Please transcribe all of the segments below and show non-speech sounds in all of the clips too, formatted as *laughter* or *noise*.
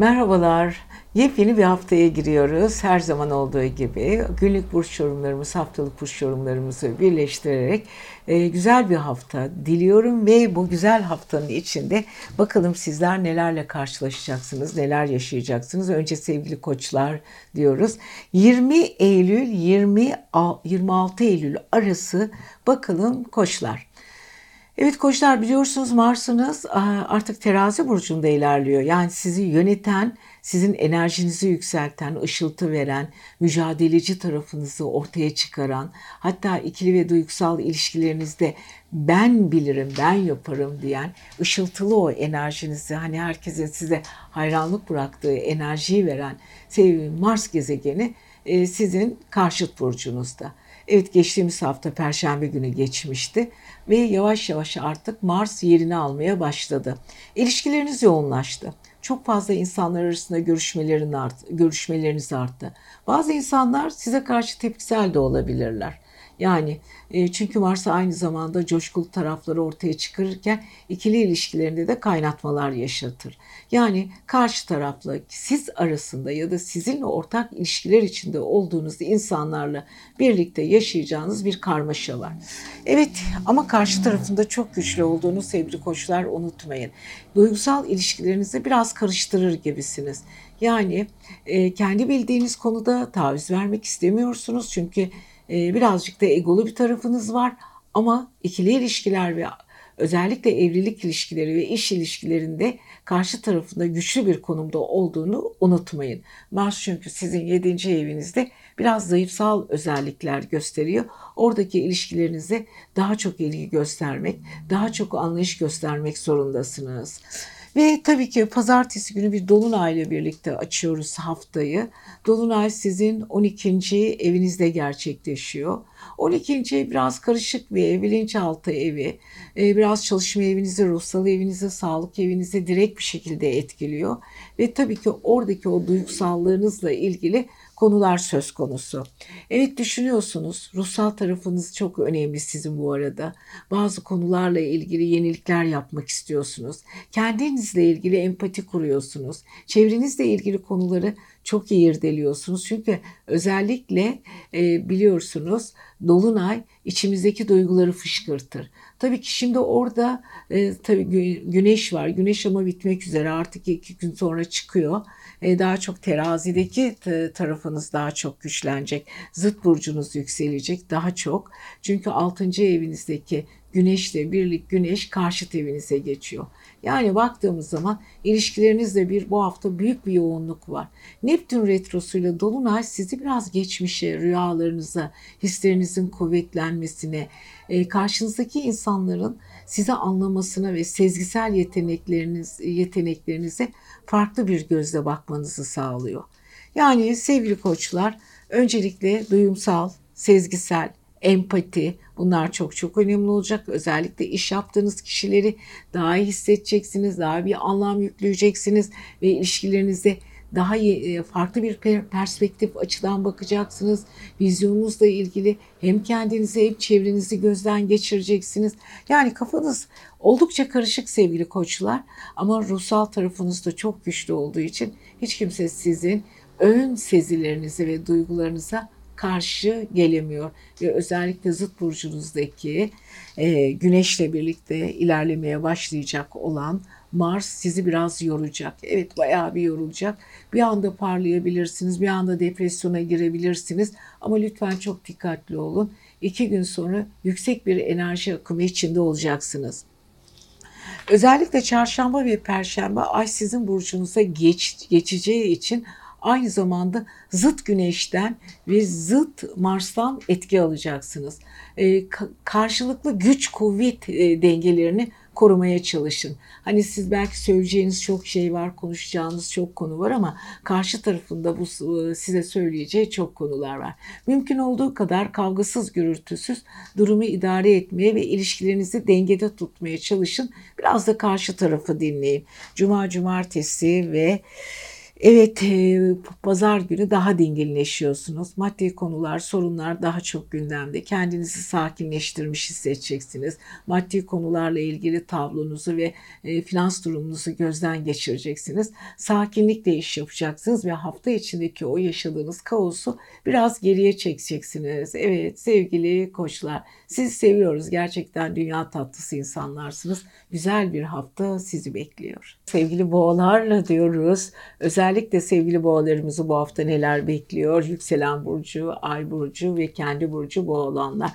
Merhabalar. Yepyeni bir haftaya giriyoruz. Her zaman olduğu gibi günlük burç yorumlarımız, haftalık burç yorumlarımızı birleştirerek e, güzel bir hafta diliyorum ve bu güzel haftanın içinde bakalım sizler nelerle karşılaşacaksınız, neler yaşayacaksınız. Önce sevgili koçlar diyoruz. 20 Eylül 20 26 Eylül arası bakalım koçlar. Evet koçlar biliyorsunuz Mars'ınız artık terazi burcunda ilerliyor. Yani sizi yöneten, sizin enerjinizi yükselten, ışıltı veren, mücadeleci tarafınızı ortaya çıkaran, hatta ikili ve duygusal ilişkilerinizde ben bilirim, ben yaparım diyen ışıltılı o enerjinizi hani herkesin size hayranlık bıraktığı enerjiyi veren sevgili Mars gezegeni e, sizin karşıt burcunuzda. Evet geçtiğimiz hafta Perşembe günü geçmişti ve yavaş yavaş artık Mars yerini almaya başladı. İlişkileriniz yoğunlaştı. Çok fazla insanlar arasında görüşmelerin art, görüşmeleriniz arttı. Bazı insanlar size karşı tepkisel de olabilirler. Yani e, çünkü Mars aynı zamanda coşkulu tarafları ortaya çıkarırken ikili ilişkilerinde de kaynatmalar yaşatır. Yani karşı tarafla siz arasında ya da sizinle ortak ilişkiler içinde olduğunuz insanlarla birlikte yaşayacağınız bir karmaşa var. Evet ama karşı tarafında çok güçlü olduğunu sevgili koçlar unutmayın. Duygusal ilişkilerinizi biraz karıştırır gibisiniz. Yani e, kendi bildiğiniz konuda taviz vermek istemiyorsunuz çünkü birazcık da egolu bir tarafınız var ama ikili ilişkiler ve özellikle evlilik ilişkileri ve iş ilişkilerinde karşı tarafında güçlü bir konumda olduğunu unutmayın. Mars çünkü sizin 7. evinizde biraz zayıfsal özellikler gösteriyor. Oradaki ilişkilerinize daha çok ilgi göstermek, daha çok anlayış göstermek zorundasınız. Ve tabii ki pazartesi günü bir dolunay ile birlikte açıyoruz haftayı. Dolunay sizin 12. evinizde gerçekleşiyor. 12. ev biraz karışık bir ev, bilinçaltı evi. Ee, biraz çalışma evinizi, ruhsal evinizi, sağlık evinizi direkt bir şekilde etkiliyor. Ve tabii ki oradaki o duygusallığınızla ilgili konular söz konusu. Evet düşünüyorsunuz. Ruhsal tarafınız çok önemli sizin bu arada. Bazı konularla ilgili yenilikler yapmak istiyorsunuz. Kendinizle ilgili empati kuruyorsunuz. Çevrenizle ilgili konuları çok iyi irdeliyorsunuz. Çünkü özellikle e, biliyorsunuz Dolunay içimizdeki duyguları fışkırtır. Tabii ki şimdi orada e, tabii güneş var. Güneş ama bitmek üzere artık iki gün sonra çıkıyor. E, daha çok terazideki tarafınız daha çok güçlenecek. Zıt burcunuz yükselecek daha çok. Çünkü 6. evinizdeki güneşle birlik güneş karşıt evinize geçiyor. Yani baktığımız zaman ilişkilerinizde bir bu hafta büyük bir yoğunluk var. Neptün retrosuyla Dolunay sizi biraz geçmişe, rüyalarınıza, hislerinizin kuvvetlenmesine, e, karşınızdaki insanların size anlamasına ve sezgisel yetenekleriniz yeteneklerinize farklı bir gözle bakmanızı sağlıyor. Yani sevgili koçlar öncelikle duyumsal, sezgisel, empati bunlar çok çok önemli olacak. Özellikle iş yaptığınız kişileri daha iyi hissedeceksiniz, daha bir anlam yükleyeceksiniz ve ilişkilerinize daha iyi, e, farklı bir perspektif açıdan bakacaksınız. Vizyonunuzla ilgili hem kendinizi hem çevrenizi gözden geçireceksiniz. Yani kafanız oldukça karışık sevgili koçlar ama ruhsal tarafınız da çok güçlü olduğu için hiç kimse sizin ön sezilerinize ve duygularınıza karşı gelemiyor ve özellikle zıt burcunuzdaki e, güneşle birlikte ilerlemeye başlayacak olan Mars sizi biraz yoracak. Evet bayağı bir yorulacak. Bir anda parlayabilirsiniz, bir anda depresyona girebilirsiniz ama lütfen çok dikkatli olun. İki gün sonra yüksek bir enerji akımı içinde olacaksınız. Özellikle çarşamba ve perşembe ay sizin burcunuza geç, geçeceği için aynı zamanda zıt güneşten ve zıt Mars'tan etki alacaksınız. E, karşılıklı güç kuvvet e, dengelerini korumaya çalışın. Hani siz belki söyleyeceğiniz çok şey var, konuşacağınız çok konu var ama karşı tarafında bu e, size söyleyeceği çok konular var. Mümkün olduğu kadar kavgasız, gürültüsüz durumu idare etmeye ve ilişkilerinizi dengede tutmaya çalışın. Biraz da karşı tarafı dinleyin. Cuma, cumartesi ve Evet, e, pazar günü daha dinginleşiyorsunuz. Maddi konular, sorunlar daha çok gündemde. Kendinizi sakinleştirmiş hissedeceksiniz. Maddi konularla ilgili tablonuzu ve e, finans durumunuzu gözden geçireceksiniz. Sakinlikle iş yapacaksınız ve hafta içindeki o yaşadığınız kaosu biraz geriye çekeceksiniz. Evet sevgili koçlar, sizi seviyoruz. Gerçekten dünya tatlısı insanlarsınız. Güzel bir hafta sizi bekliyor. Sevgili boğalarla diyoruz. Özellikle sevgili boğalarımızı bu hafta neler bekliyor? Yükselen burcu, ay burcu ve kendi burcu boğalanlar.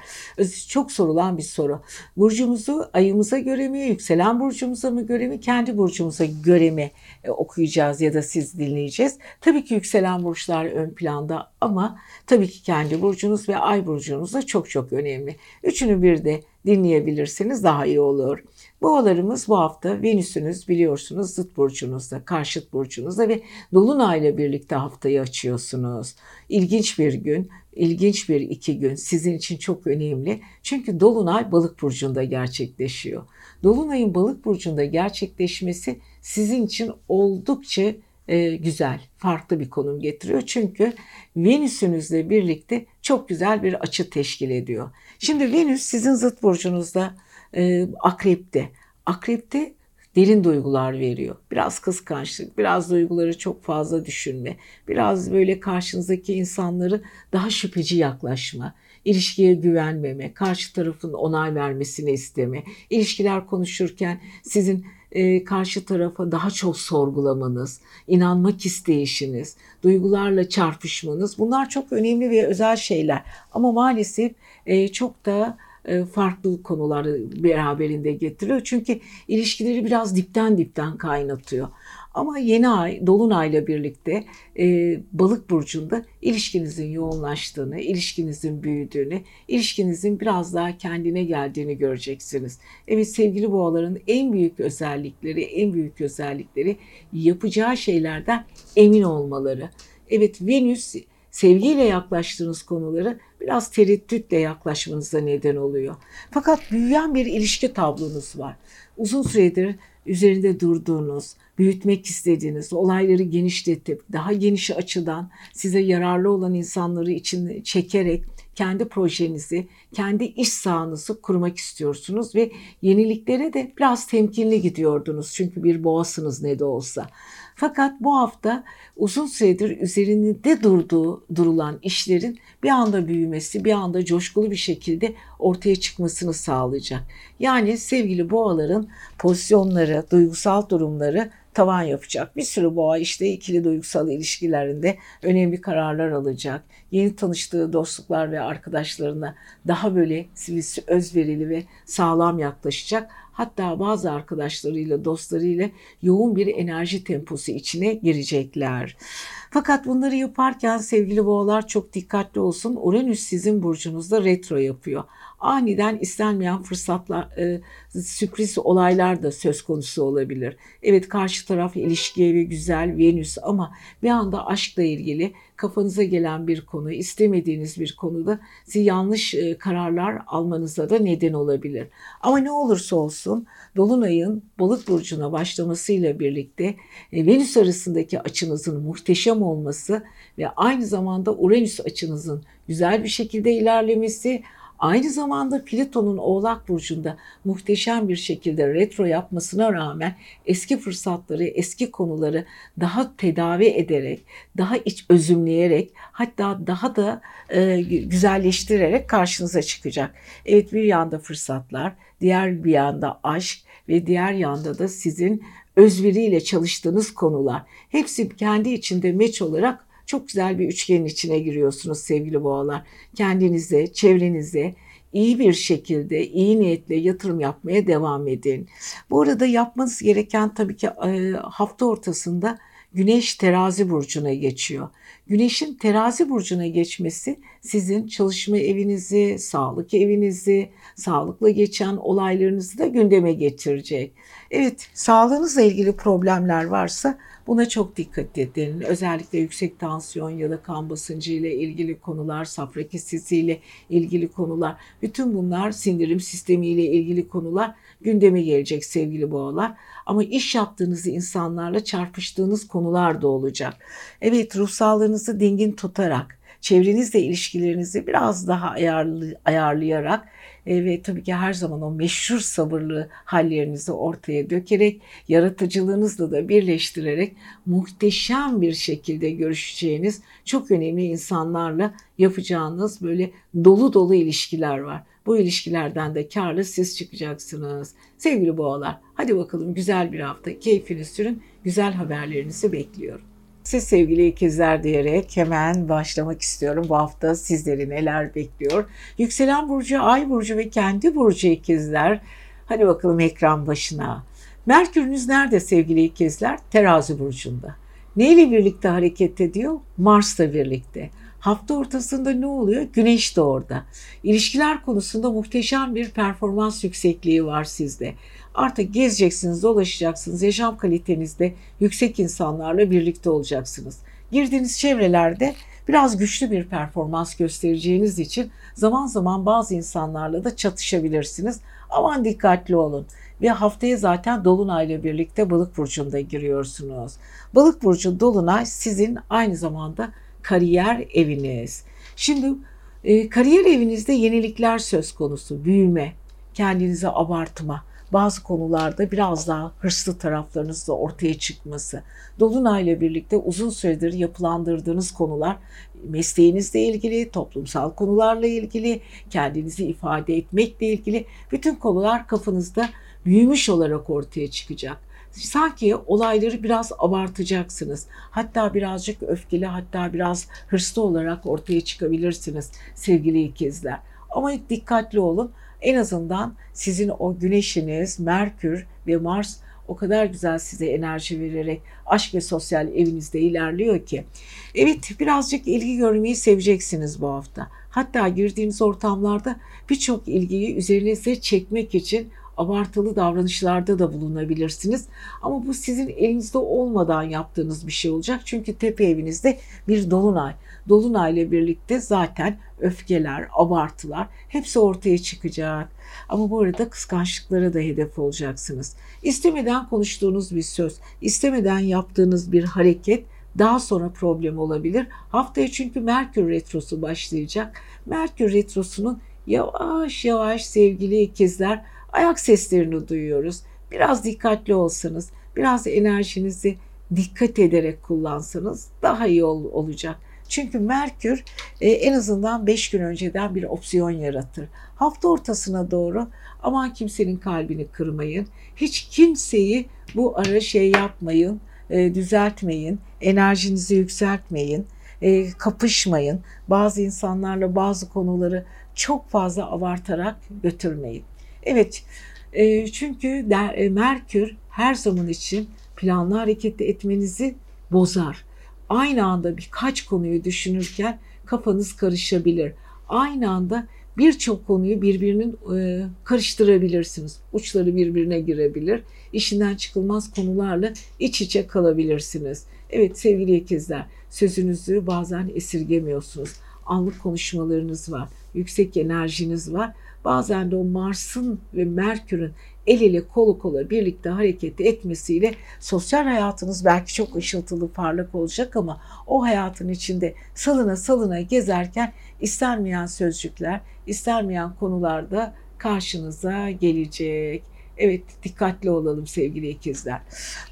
Çok sorulan bir soru. Burcumuzu ayımıza göre mi, yükselen burcumuza mı göre mi, kendi burcumuza göre mi e, okuyacağız ya da siz dinleyeceğiz? Tabii ki yükselen burçlar ön planda ama tabii ki kendi burcunuz ve ay burcunuz da çok çok önemli. Üçünü bir de dinleyebilirseniz daha iyi olur. Boğalarımız bu hafta Venüs'ünüz biliyorsunuz zıt burcunuzda, karşıt burcunuzda ve Dolunay'la birlikte haftayı açıyorsunuz. İlginç bir gün, ilginç bir iki gün sizin için çok önemli. Çünkü Dolunay balık burcunda gerçekleşiyor. Dolunay'ın balık burcunda gerçekleşmesi sizin için oldukça e, güzel, farklı bir konum getiriyor. Çünkü Venüs'ünüzle birlikte çok güzel bir açı teşkil ediyor. Şimdi Venüs sizin zıt burcunuzda e, akrepte. Akrepte derin duygular veriyor. Biraz kıskançlık, biraz duyguları çok fazla düşünme, biraz böyle karşınızdaki insanları daha şüpheci yaklaşma, ilişkiye güvenmeme, karşı tarafın onay vermesini isteme, ilişkiler konuşurken sizin e, karşı tarafa daha çok sorgulamanız, inanmak isteyişiniz, duygularla çarpışmanız bunlar çok önemli ve özel şeyler. Ama maalesef e, çok da farklı konuları beraberinde getiriyor. Çünkü ilişkileri biraz dipten dipten kaynatıyor. Ama yeni ay, dolunayla birlikte e, balık burcunda ilişkinizin yoğunlaştığını, ilişkinizin büyüdüğünü, ilişkinizin biraz daha kendine geldiğini göreceksiniz. Evet sevgili boğaların en büyük özellikleri, en büyük özellikleri yapacağı şeylerden emin olmaları. Evet Venüs sevgiyle yaklaştığınız konuları biraz tereddütle yaklaşmanıza neden oluyor. Fakat büyüyen bir ilişki tablonuz var. Uzun süredir üzerinde durduğunuz, büyütmek istediğiniz, olayları genişletip daha geniş açıdan size yararlı olan insanları için çekerek kendi projenizi, kendi iş sahanızı kurmak istiyorsunuz ve yeniliklere de biraz temkinli gidiyordunuz. Çünkü bir boğasınız ne de olsa. Fakat bu hafta uzun süredir üzerinde durduğu durulan işlerin bir anda büyümesi, bir anda coşkulu bir şekilde ortaya çıkmasını sağlayacak. Yani sevgili boğaların pozisyonları, duygusal durumları tavan yapacak. Bir sürü boğa işte ikili duygusal ilişkilerinde önemli kararlar alacak. Yeni tanıştığı dostluklar ve arkadaşlarına daha böyle özverili ve sağlam yaklaşacak. Hatta bazı arkadaşlarıyla, dostlarıyla yoğun bir enerji temposu içine girecekler. Fakat bunları yaparken sevgili boğalar çok dikkatli olsun. Uranüs sizin burcunuzda retro yapıyor aniden istenmeyen fırsatlar, e, sürpriz olaylar da söz konusu olabilir. Evet karşı taraf ilişkiye ve güzel Venüs ama bir anda aşkla ilgili kafanıza gelen bir konu, istemediğiniz bir konuda sizi yanlış e, kararlar almanıza da neden olabilir. Ama ne olursa olsun Dolunay'ın balık burcuna başlamasıyla birlikte e, Venüs arasındaki açınızın muhteşem olması ve aynı zamanda Uranüs açınızın güzel bir şekilde ilerlemesi Aynı zamanda Plüton'un Oğlak Burcu'nda muhteşem bir şekilde retro yapmasına rağmen eski fırsatları, eski konuları daha tedavi ederek, daha iç özümleyerek hatta daha da e, güzelleştirerek karşınıza çıkacak. Evet bir yanda fırsatlar, diğer bir yanda aşk ve diğer yanda da sizin özveriyle çalıştığınız konular. Hepsi kendi içinde meç olarak çok güzel bir üçgenin içine giriyorsunuz sevgili boğalar. Kendinize, çevrenize iyi bir şekilde, iyi niyetle yatırım yapmaya devam edin. Bu arada yapmanız gereken tabii ki e, hafta ortasında Güneş terazi burcuna geçiyor. Güneşin terazi burcuna geçmesi sizin çalışma evinizi, sağlık evinizi, sağlıkla geçen olaylarınızı da gündeme getirecek. Evet, sağlığınızla ilgili problemler varsa Buna çok dikkat edin. Özellikle yüksek tansiyon ya da kan basıncı ile ilgili konular, safra kesesi ile ilgili konular. Bütün bunlar sindirim sistemi ile ilgili konular gündeme gelecek sevgili boğalar. Ama iş yaptığınız insanlarla çarpıştığınız konular da olacak. Evet ruh dingin tutarak, çevrenizle ilişkilerinizi biraz daha ayarlı, ayarlayarak e, ve tabii ki her zaman o meşhur sabırlı hallerinizi ortaya dökerek, yaratıcılığınızla da birleştirerek muhteşem bir şekilde görüşeceğiniz çok önemli insanlarla yapacağınız böyle dolu dolu ilişkiler var. Bu ilişkilerden de karlı siz çıkacaksınız. Sevgili boğalar hadi bakalım güzel bir hafta keyfini sürün. Güzel haberlerinizi bekliyorum. Siz sevgili ikizler diyerek hemen başlamak istiyorum. Bu hafta sizleri neler bekliyor? Yükselen burcu, ay burcu ve kendi burcu ikizler. Hadi bakalım ekran başına. Merkürünüz nerede sevgili ikizler? Terazi burcunda. Neyle birlikte hareket ediyor? Mars'la birlikte. Hafta ortasında ne oluyor? Güneş de orada. İlişkiler konusunda muhteşem bir performans yüksekliği var sizde. Artık gezeceksiniz, dolaşacaksınız. Yaşam kalitenizde yüksek insanlarla birlikte olacaksınız. Girdiğiniz çevrelerde biraz güçlü bir performans göstereceğiniz için zaman zaman bazı insanlarla da çatışabilirsiniz. Aman dikkatli olun. Ve haftaya zaten Dolunay'la birlikte Balık Burcu'nda giriyorsunuz. Balık Burcu Dolunay sizin aynı zamanda kariyer eviniz. Şimdi e, kariyer evinizde yenilikler söz konusu, büyüme, kendinize abartma, bazı konularda biraz daha hırslı taraflarınız da ortaya çıkması. Dolunayla birlikte uzun süredir yapılandırdığınız konular mesleğinizle ilgili, toplumsal konularla ilgili, kendinizi ifade etmekle ilgili bütün konular kafanızda büyümüş olarak ortaya çıkacak sanki olayları biraz abartacaksınız. Hatta birazcık öfkeli hatta biraz hırslı olarak ortaya çıkabilirsiniz sevgili ikizler. Ama dikkatli olun. En azından sizin o güneşiniz, Merkür ve Mars o kadar güzel size enerji vererek aşk ve sosyal evinizde ilerliyor ki. Evet birazcık ilgi görmeyi seveceksiniz bu hafta. Hatta girdiğiniz ortamlarda birçok ilgiyi üzerinize çekmek için abartılı davranışlarda da bulunabilirsiniz. Ama bu sizin elinizde olmadan yaptığınız bir şey olacak. Çünkü tepe evinizde bir dolunay. Dolunay ile birlikte zaten öfkeler, abartılar hepsi ortaya çıkacak. Ama bu arada kıskançlıklara da hedef olacaksınız. İstemeden konuştuğunuz bir söz, istemeden yaptığınız bir hareket daha sonra problem olabilir. Haftaya çünkü Merkür Retrosu başlayacak. Merkür Retrosu'nun yavaş yavaş sevgili ikizler ayak seslerini duyuyoruz. Biraz dikkatli olsanız, biraz enerjinizi dikkat ederek kullansanız daha iyi ol, olacak. Çünkü Merkür e, en azından 5 gün önceden bir opsiyon yaratır. Hafta ortasına doğru aman kimsenin kalbini kırmayın. Hiç kimseyi bu ara şey yapmayın, e, düzeltmeyin, enerjinizi yükseltmeyin, e, kapışmayın. Bazı insanlarla bazı konuları çok fazla abartarak götürmeyin. Evet e, çünkü der, e, Merkür her zaman için planlı hareket etmenizi bozar. Aynı anda birkaç konuyu düşünürken kafanız karışabilir. Aynı anda birçok konuyu birbirinin e, karıştırabilirsiniz. Uçları birbirine girebilir. İşinden çıkılmaz konularla iç içe kalabilirsiniz. Evet sevgili ikizler sözünüzü bazen esirgemiyorsunuz. Anlık konuşmalarınız var. Yüksek enerjiniz var bazen de o Mars'ın ve Merkür'ün el ele kolu kola birlikte hareket etmesiyle sosyal hayatınız belki çok ışıltılı parlak olacak ama o hayatın içinde salına salına gezerken istenmeyen sözcükler, istenmeyen konularda karşınıza gelecek. Evet dikkatli olalım sevgili ikizler.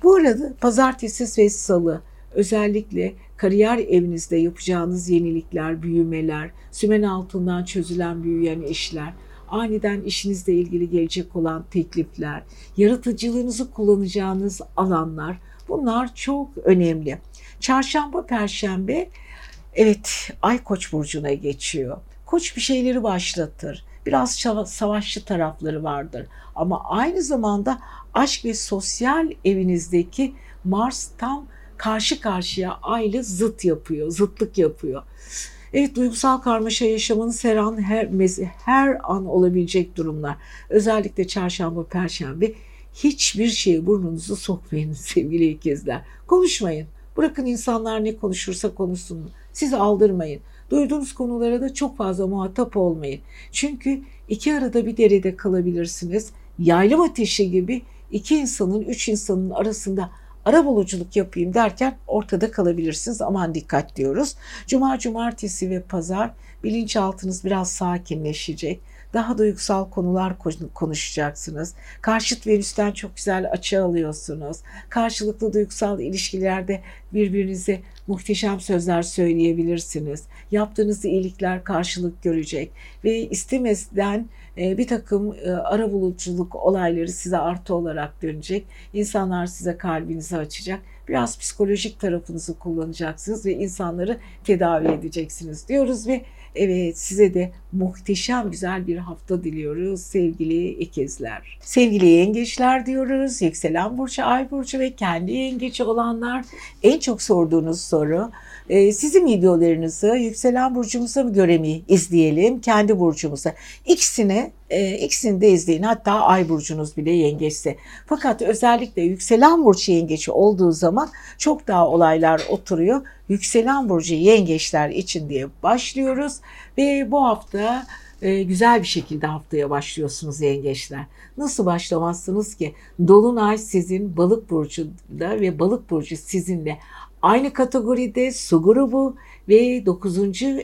Bu arada pazartesi ve salı özellikle kariyer evinizde yapacağınız yenilikler, büyümeler, sümen altından çözülen büyüyen işler, aniden işinizle ilgili gelecek olan teklifler, yaratıcılığınızı kullanacağınız alanlar bunlar çok önemli. Çarşamba, perşembe evet Ay Koç burcuna geçiyor. Koç bir şeyleri başlatır. Biraz savaşçı tarafları vardır. Ama aynı zamanda aşk ve sosyal evinizdeki Mars tam karşı karşıya aile zıt yapıyor, zıtlık yapıyor. Evet duygusal karmaşa yaşamanız her an her, her an olabilecek durumlar. Özellikle çarşamba, perşembe hiçbir şeye burnunuzu sokmayın *laughs* sevgili ikizler. Konuşmayın. Bırakın insanlar ne konuşursa konuşsun. Siz aldırmayın. Duyduğunuz konulara da çok fazla muhatap olmayın. Çünkü iki arada bir derede kalabilirsiniz. yaylım ateşi gibi iki insanın, üç insanın arasında ara buluculuk yapayım derken ortada kalabilirsiniz. Aman dikkat diyoruz. Cuma, cumartesi ve pazar bilinçaltınız biraz sakinleşecek. Daha duygusal konular konuşacaksınız. Karşıt Venüs'ten çok güzel açı alıyorsunuz. Karşılıklı duygusal ilişkilerde birbirinize muhteşem sözler söyleyebilirsiniz. Yaptığınız iyilikler karşılık görecek ve istemezden e, bir takım e, ara buluculuk olayları size artı olarak dönecek. İnsanlar size kalbinizi açacak. Biraz psikolojik tarafınızı kullanacaksınız ve insanları tedavi edeceksiniz diyoruz ve Evet size de muhteşem güzel bir hafta diliyoruz sevgili ikizler. Sevgili yengeçler diyoruz. Yükselen burcu, ay burcu ve kendi yengeci olanlar en çok sorduğunuz soru e, sizin videolarınızı yükselen burcumuza göre mi izleyelim, kendi burcumuza? İkisini, e, ikisini de izleyin. Hatta ay burcunuz bile yengeçse. Fakat özellikle yükselen burcu yengeçi olduğu zaman çok daha olaylar oturuyor. Yükselen burcu yengeçler için diye başlıyoruz ve bu hafta e, güzel bir şekilde haftaya başlıyorsunuz yengeçler. Nasıl başlamazsınız ki? Dolunay sizin balık burcunda ve balık burcu sizinle aynı kategoride su grubu ve 9.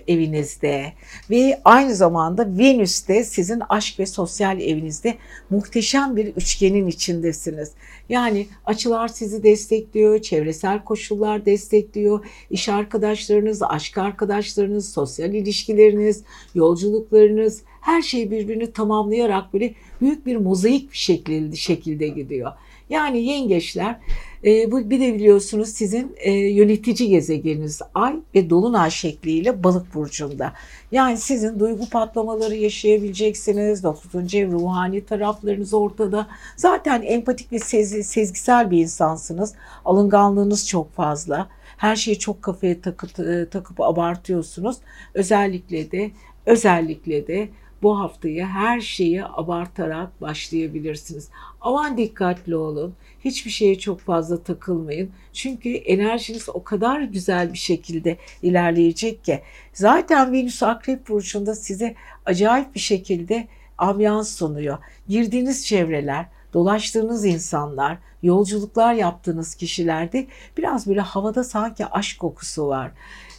evinizde ve aynı zamanda Venüs'te sizin aşk ve sosyal evinizde muhteşem bir üçgenin içindesiniz. Yani açılar sizi destekliyor, çevresel koşullar destekliyor, iş arkadaşlarınız, aşk arkadaşlarınız, sosyal ilişkileriniz, yolculuklarınız her şey birbirini tamamlayarak böyle büyük bir mozaik bir şekilde, şekilde gidiyor. Yani yengeçler e, bu bir de biliyorsunuz sizin e, yönetici gezegeniniz Ay ve Dolunay şekliyle Balık burcunda. Yani sizin duygu patlamaları yaşayabileceksiniz. 9. ev ruhani taraflarınız ortada. Zaten empatik ve sez, sezgisel bir insansınız. Alınganlığınız çok fazla. Her şeyi çok kafaya takıp, e, takıp abartıyorsunuz. Özellikle de özellikle de bu haftayı her şeyi abartarak başlayabilirsiniz. Aman dikkatli olun. Hiçbir şeye çok fazla takılmayın. Çünkü enerjiniz o kadar güzel bir şekilde ilerleyecek ki. Zaten Venüs Akrep Burcu'nda size acayip bir şekilde ambiyans sunuyor. Girdiğiniz çevreler, dolaştığınız insanlar, yolculuklar yaptığınız kişilerde biraz böyle havada sanki aşk kokusu var.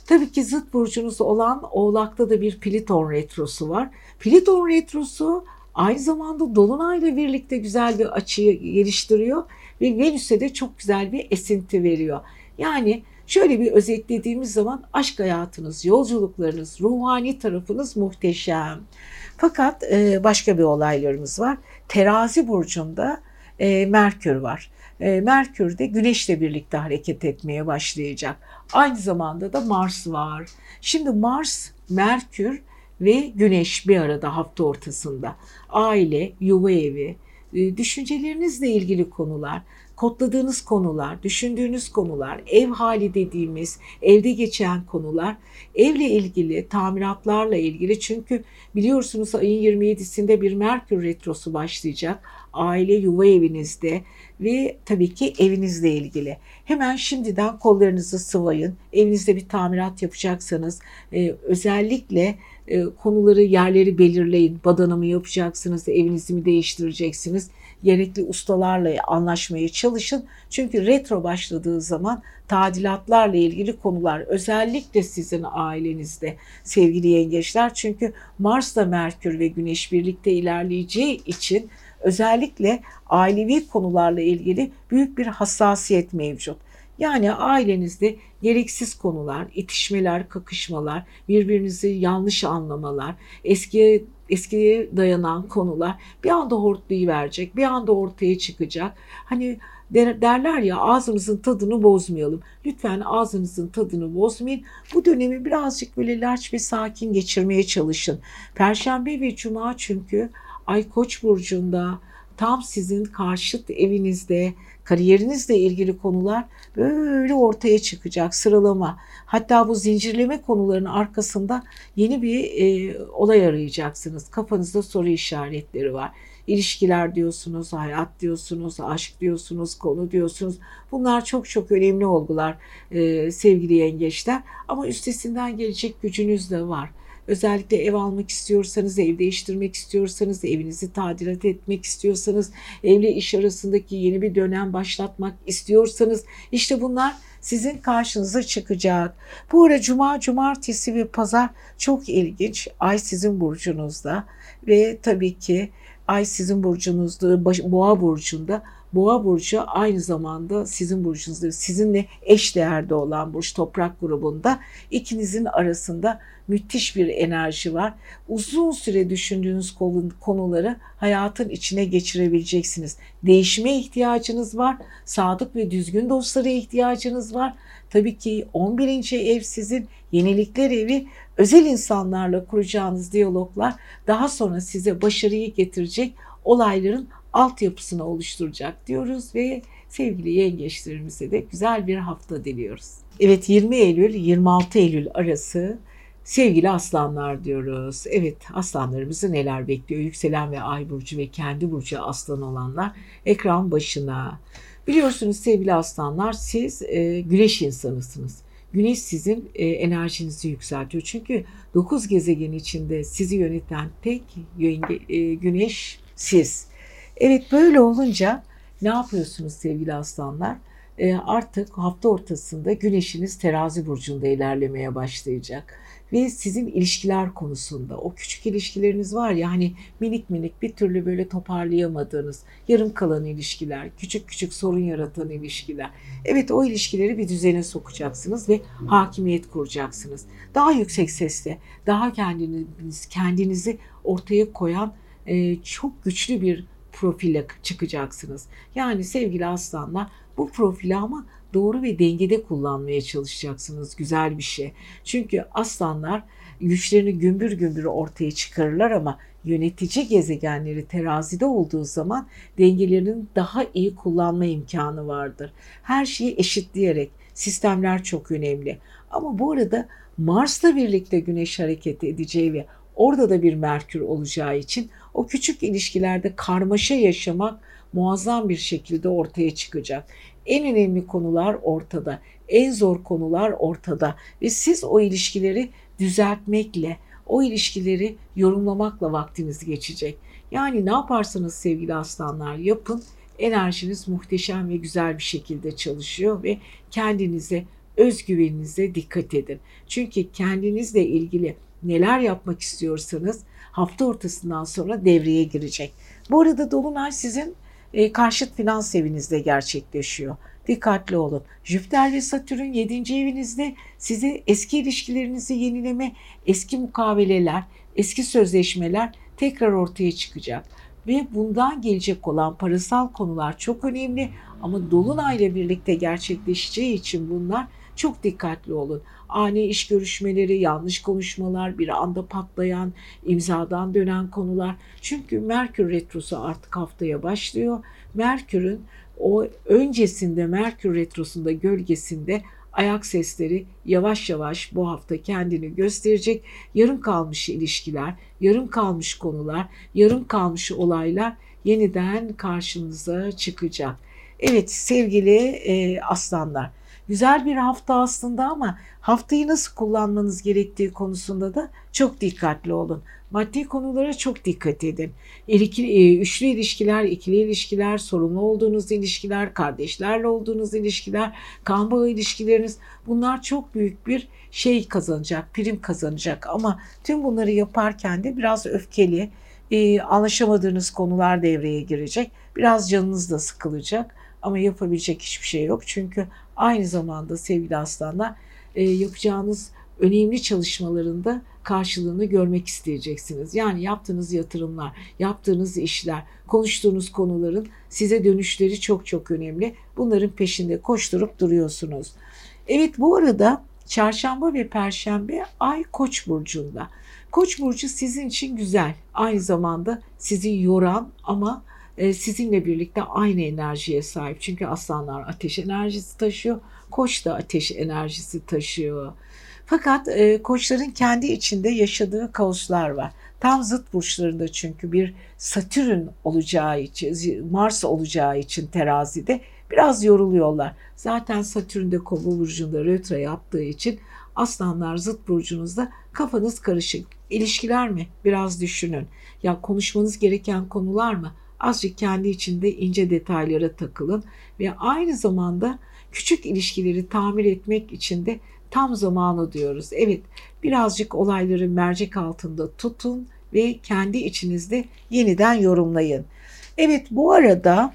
Tabii ki zıt burcunuz olan Oğlak'ta da bir Pliton retrosu var. Pliton retrosu aynı zamanda Dolunay'la birlikte güzel bir açıyı geliştiriyor ve Venüs'e de çok güzel bir esinti veriyor. Yani şöyle bir özetlediğimiz zaman aşk hayatınız, yolculuklarınız, ruhani tarafınız muhteşem. Fakat başka bir olaylarımız var. Terazi burcunda e, Merkür var. E, Merkür de Güneş'le birlikte hareket etmeye başlayacak. Aynı zamanda da Mars var. Şimdi Mars, Merkür ve Güneş bir arada hafta ortasında. Aile, yuva evi, e, düşüncelerinizle ilgili konular, kodladığınız konular, düşündüğünüz konular, ev hali dediğimiz, evde geçen konular, evle ilgili, tamiratlarla ilgili çünkü biliyorsunuz ayın 27'sinde bir Merkür Retrosu başlayacak. Aile yuva evinizde ve tabii ki evinizle ilgili. Hemen şimdiden kollarınızı sıvayın. Evinizde bir tamirat yapacaksanız e, özellikle e, konuları, yerleri belirleyin. Badana mı yapacaksınız, evinizi mi değiştireceksiniz? Gerekli ustalarla anlaşmaya çalışın. Çünkü retro başladığı zaman tadilatlarla ilgili konular özellikle sizin ailenizde sevgili yengeçler. Çünkü Mars'la Merkür ve Güneş birlikte ilerleyeceği için özellikle ailevi konularla ilgili büyük bir hassasiyet mevcut. Yani ailenizde gereksiz konular, itişmeler, kakışmalar, birbirinizi yanlış anlamalar, eskiye eskiye dayanan konular bir anda verecek, bir anda ortaya çıkacak. Hani derler ya ağzımızın tadını bozmayalım. Lütfen ağzınızın tadını bozmayın. Bu dönemi birazcık böyle larç ve sakin geçirmeye çalışın. Perşembe ve cuma çünkü Ay Koç burcunda tam sizin karşıt evinizde kariyerinizle ilgili konular böyle ortaya çıkacak sıralama. Hatta bu zincirleme konuların arkasında yeni bir e, olay arayacaksınız. Kafanızda soru işaretleri var. İlişkiler diyorsunuz, hayat diyorsunuz, aşk diyorsunuz, konu diyorsunuz. Bunlar çok çok önemli olgular e, sevgili yengeçler. Ama üstesinden gelecek gücünüz de var. Özellikle ev almak istiyorsanız, ev değiştirmek istiyorsanız, evinizi tadilat etmek istiyorsanız, evle iş arasındaki yeni bir dönem başlatmak istiyorsanız işte bunlar sizin karşınıza çıkacak. Bu ara cuma, cumartesi ve pazar çok ilginç. Ay sizin burcunuzda ve tabii ki ay sizin burcunuzda, boğa burcunda. Boğa burcu aynı zamanda sizin burcunuzda, sizinle eş değerde olan burç toprak grubunda ikinizin arasında müthiş bir enerji var. Uzun süre düşündüğünüz konuları hayatın içine geçirebileceksiniz. Değişime ihtiyacınız var. Sadık ve düzgün dostlara ihtiyacınız var. Tabii ki 11. ev sizin yenilikler evi özel insanlarla kuracağınız diyaloglar daha sonra size başarıyı getirecek olayların altyapısını oluşturacak diyoruz ve sevgili yengeçlerimize de güzel bir hafta diliyoruz. Evet 20 Eylül 26 Eylül arası sevgili aslanlar diyoruz. Evet aslanlarımızı neler bekliyor? Yükselen ve ay burcu ve kendi burcu aslan olanlar ekran başına. Biliyorsunuz sevgili aslanlar siz e, güneş insanısınız. Güneş sizin e, enerjinizi yükseltiyor. Çünkü 9 gezegen içinde sizi yöneten tek yenge, e, güneş siz. Evet böyle olunca ne yapıyorsunuz sevgili aslanlar? E, artık hafta ortasında güneşiniz terazi burcunda ilerlemeye başlayacak ve sizin ilişkiler konusunda o küçük ilişkileriniz var ya hani minik minik bir türlü böyle toparlayamadığınız yarım kalan ilişkiler, küçük küçük sorun yaratan ilişkiler. Evet o ilişkileri bir düzene sokacaksınız ve hakimiyet kuracaksınız. Daha yüksek sesle, daha kendiniz kendinizi ortaya koyan e, çok güçlü bir profile çıkacaksınız. Yani sevgili aslanlar bu profili ama doğru ve dengede kullanmaya çalışacaksınız. Güzel bir şey. Çünkü aslanlar güçlerini gümbür gümbür ortaya çıkarırlar ama yönetici gezegenleri terazide olduğu zaman dengelerini daha iyi kullanma imkanı vardır. Her şeyi eşitleyerek sistemler çok önemli. Ama bu arada Mars'la birlikte Güneş hareket edeceği ve orada da bir Merkür olacağı için o küçük ilişkilerde karmaşa yaşamak muazzam bir şekilde ortaya çıkacak. En önemli konular ortada. En zor konular ortada ve siz o ilişkileri düzeltmekle, o ilişkileri yorumlamakla vaktiniz geçecek. Yani ne yaparsanız sevgili aslanlar yapın enerjiniz muhteşem ve güzel bir şekilde çalışıyor ve kendinize, özgüveninize dikkat edin. Çünkü kendinizle ilgili neler yapmak istiyorsanız hafta ortasından sonra devreye girecek. Bu arada Dolunay sizin e, karşıt finans evinizde gerçekleşiyor. Dikkatli olun. Jüpiter ve Satürn 7. evinizde size eski ilişkilerinizi yenileme, eski mukaveleler, eski sözleşmeler tekrar ortaya çıkacak. Ve bundan gelecek olan parasal konular çok önemli ama Dolunay'la birlikte gerçekleşeceği için bunlar çok dikkatli olun. Ani iş görüşmeleri, yanlış konuşmalar, bir anda patlayan, imzadan dönen konular. Çünkü Merkür Retrosu artık haftaya başlıyor. Merkür'ün o öncesinde Merkür Retrosu'nda gölgesinde ayak sesleri yavaş yavaş bu hafta kendini gösterecek. Yarım kalmış ilişkiler, yarım kalmış konular, yarım kalmış olaylar yeniden karşınıza çıkacak. Evet sevgili e, aslanlar Güzel bir hafta aslında ama haftayı nasıl kullanmanız gerektiği konusunda da çok dikkatli olun. Maddi konulara çok dikkat edin. E, üçlü ilişkiler, ikili ilişkiler, sorunlu olduğunuz ilişkiler, kardeşlerle olduğunuz ilişkiler, kan bağı ilişkileriniz bunlar çok büyük bir şey kazanacak, prim kazanacak. Ama tüm bunları yaparken de biraz öfkeli, e, anlaşamadığınız konular devreye girecek. Biraz canınız da sıkılacak ama yapabilecek hiçbir şey yok. Çünkü aynı zamanda sevgili aslanlar e, yapacağınız önemli çalışmalarında karşılığını görmek isteyeceksiniz. Yani yaptığınız yatırımlar, yaptığınız işler, konuştuğunuz konuların size dönüşleri çok çok önemli. Bunların peşinde koşturup duruyorsunuz. Evet bu arada çarşamba ve perşembe ay koç burcunda. Koç burcu sizin için güzel. Aynı zamanda sizi yoran ama sizinle birlikte aynı enerjiye sahip. Çünkü aslanlar ateş enerjisi taşıyor. Koç da ateş enerjisi taşıyor. Fakat e, koçların kendi içinde yaşadığı kaoslar var. Tam zıt burçlarında çünkü bir Satürn olacağı için, Mars olacağı için terazide biraz yoruluyorlar. Zaten Satürn de kova burcunda retro yaptığı için Aslanlar zıt burcunuzda kafanız karışık. İlişkiler mi? Biraz düşünün. Ya konuşmanız gereken konular mı? Azıcık kendi içinde ince detaylara takılın ve aynı zamanda küçük ilişkileri tamir etmek için de tam zamanı diyoruz. Evet birazcık olayları mercek altında tutun ve kendi içinizde yeniden yorumlayın. Evet bu arada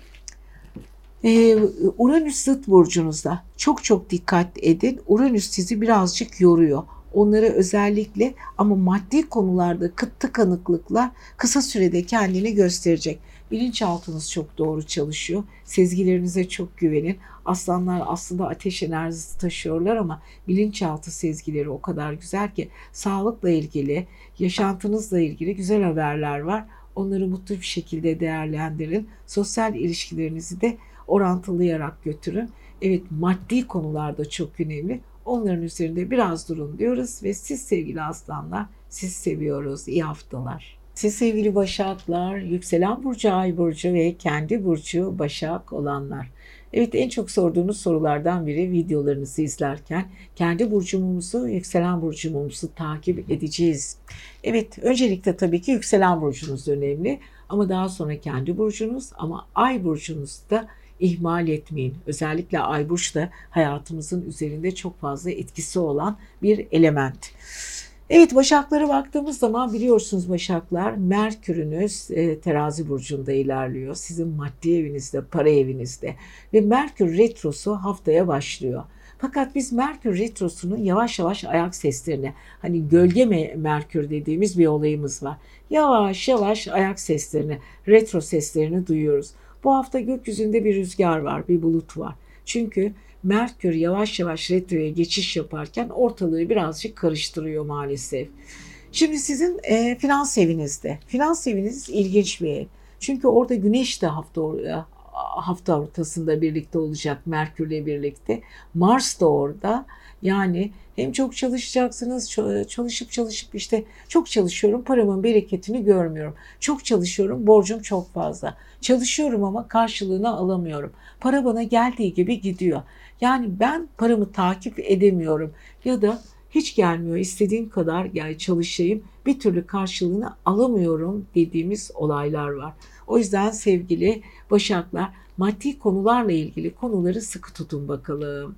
e, Uranüs zıt burcunuzda çok çok dikkat edin. Uranüs sizi birazcık yoruyor. Onları özellikle ama maddi konularda kıt tıkanıklıklar kısa sürede kendini gösterecek. Bilinçaltınız çok doğru çalışıyor. Sezgilerinize çok güvenin. Aslanlar aslında ateş enerjisi taşıyorlar ama bilinçaltı sezgileri o kadar güzel ki sağlıkla ilgili, yaşantınızla ilgili güzel haberler var. Onları mutlu bir şekilde değerlendirin. Sosyal ilişkilerinizi de orantılayarak götürün. Evet maddi konularda çok önemli. Onların üzerinde biraz durun diyoruz ve siz sevgili aslanlar siz seviyoruz. İyi haftalar. Siz sevgili Başaklar, yükselen burcu, ay burcu ve kendi burcu Başak olanlar. Evet en çok sorduğunuz sorulardan biri videolarınızı izlerken kendi burcumuzu, yükselen burcumuzu takip edeceğiz. Evet öncelikle tabii ki yükselen burcunuz önemli ama daha sonra kendi burcunuz ama ay burcunuz da ihmal etmeyin. Özellikle ay burç da hayatımızın üzerinde çok fazla etkisi olan bir element. Evet Başaklara baktığımız zaman biliyorsunuz Başaklar Merkür'ünüz e, terazi burcunda ilerliyor. Sizin maddi evinizde, para evinizde ve Merkür retrosu haftaya başlıyor. Fakat biz Merkür retrosunun yavaş yavaş ayak seslerini hani gölge Merkür dediğimiz bir olayımız var. Yavaş yavaş ayak seslerini, retro seslerini duyuyoruz. Bu hafta gökyüzünde bir rüzgar var, bir bulut var. Çünkü Merkür yavaş yavaş retroya geçiş yaparken ortalığı birazcık karıştırıyor maalesef. Şimdi sizin e, finans evinizde. Finans eviniz ilginç bir ev. Çünkü orada güneş de hafta hafta ortasında birlikte olacak Merkür'le birlikte. Mars da orada. Yani hem çok çalışacaksınız, çalışıp çalışıp işte çok çalışıyorum, paramın bereketini görmüyorum. Çok çalışıyorum, borcum çok fazla. Çalışıyorum ama karşılığını alamıyorum. Para bana geldiği gibi gidiyor. Yani ben paramı takip edemiyorum ya da hiç gelmiyor istediğim kadar yani çalışayım bir türlü karşılığını alamıyorum dediğimiz olaylar var. O yüzden sevgili Başaklar maddi konularla ilgili konuları sıkı tutun bakalım.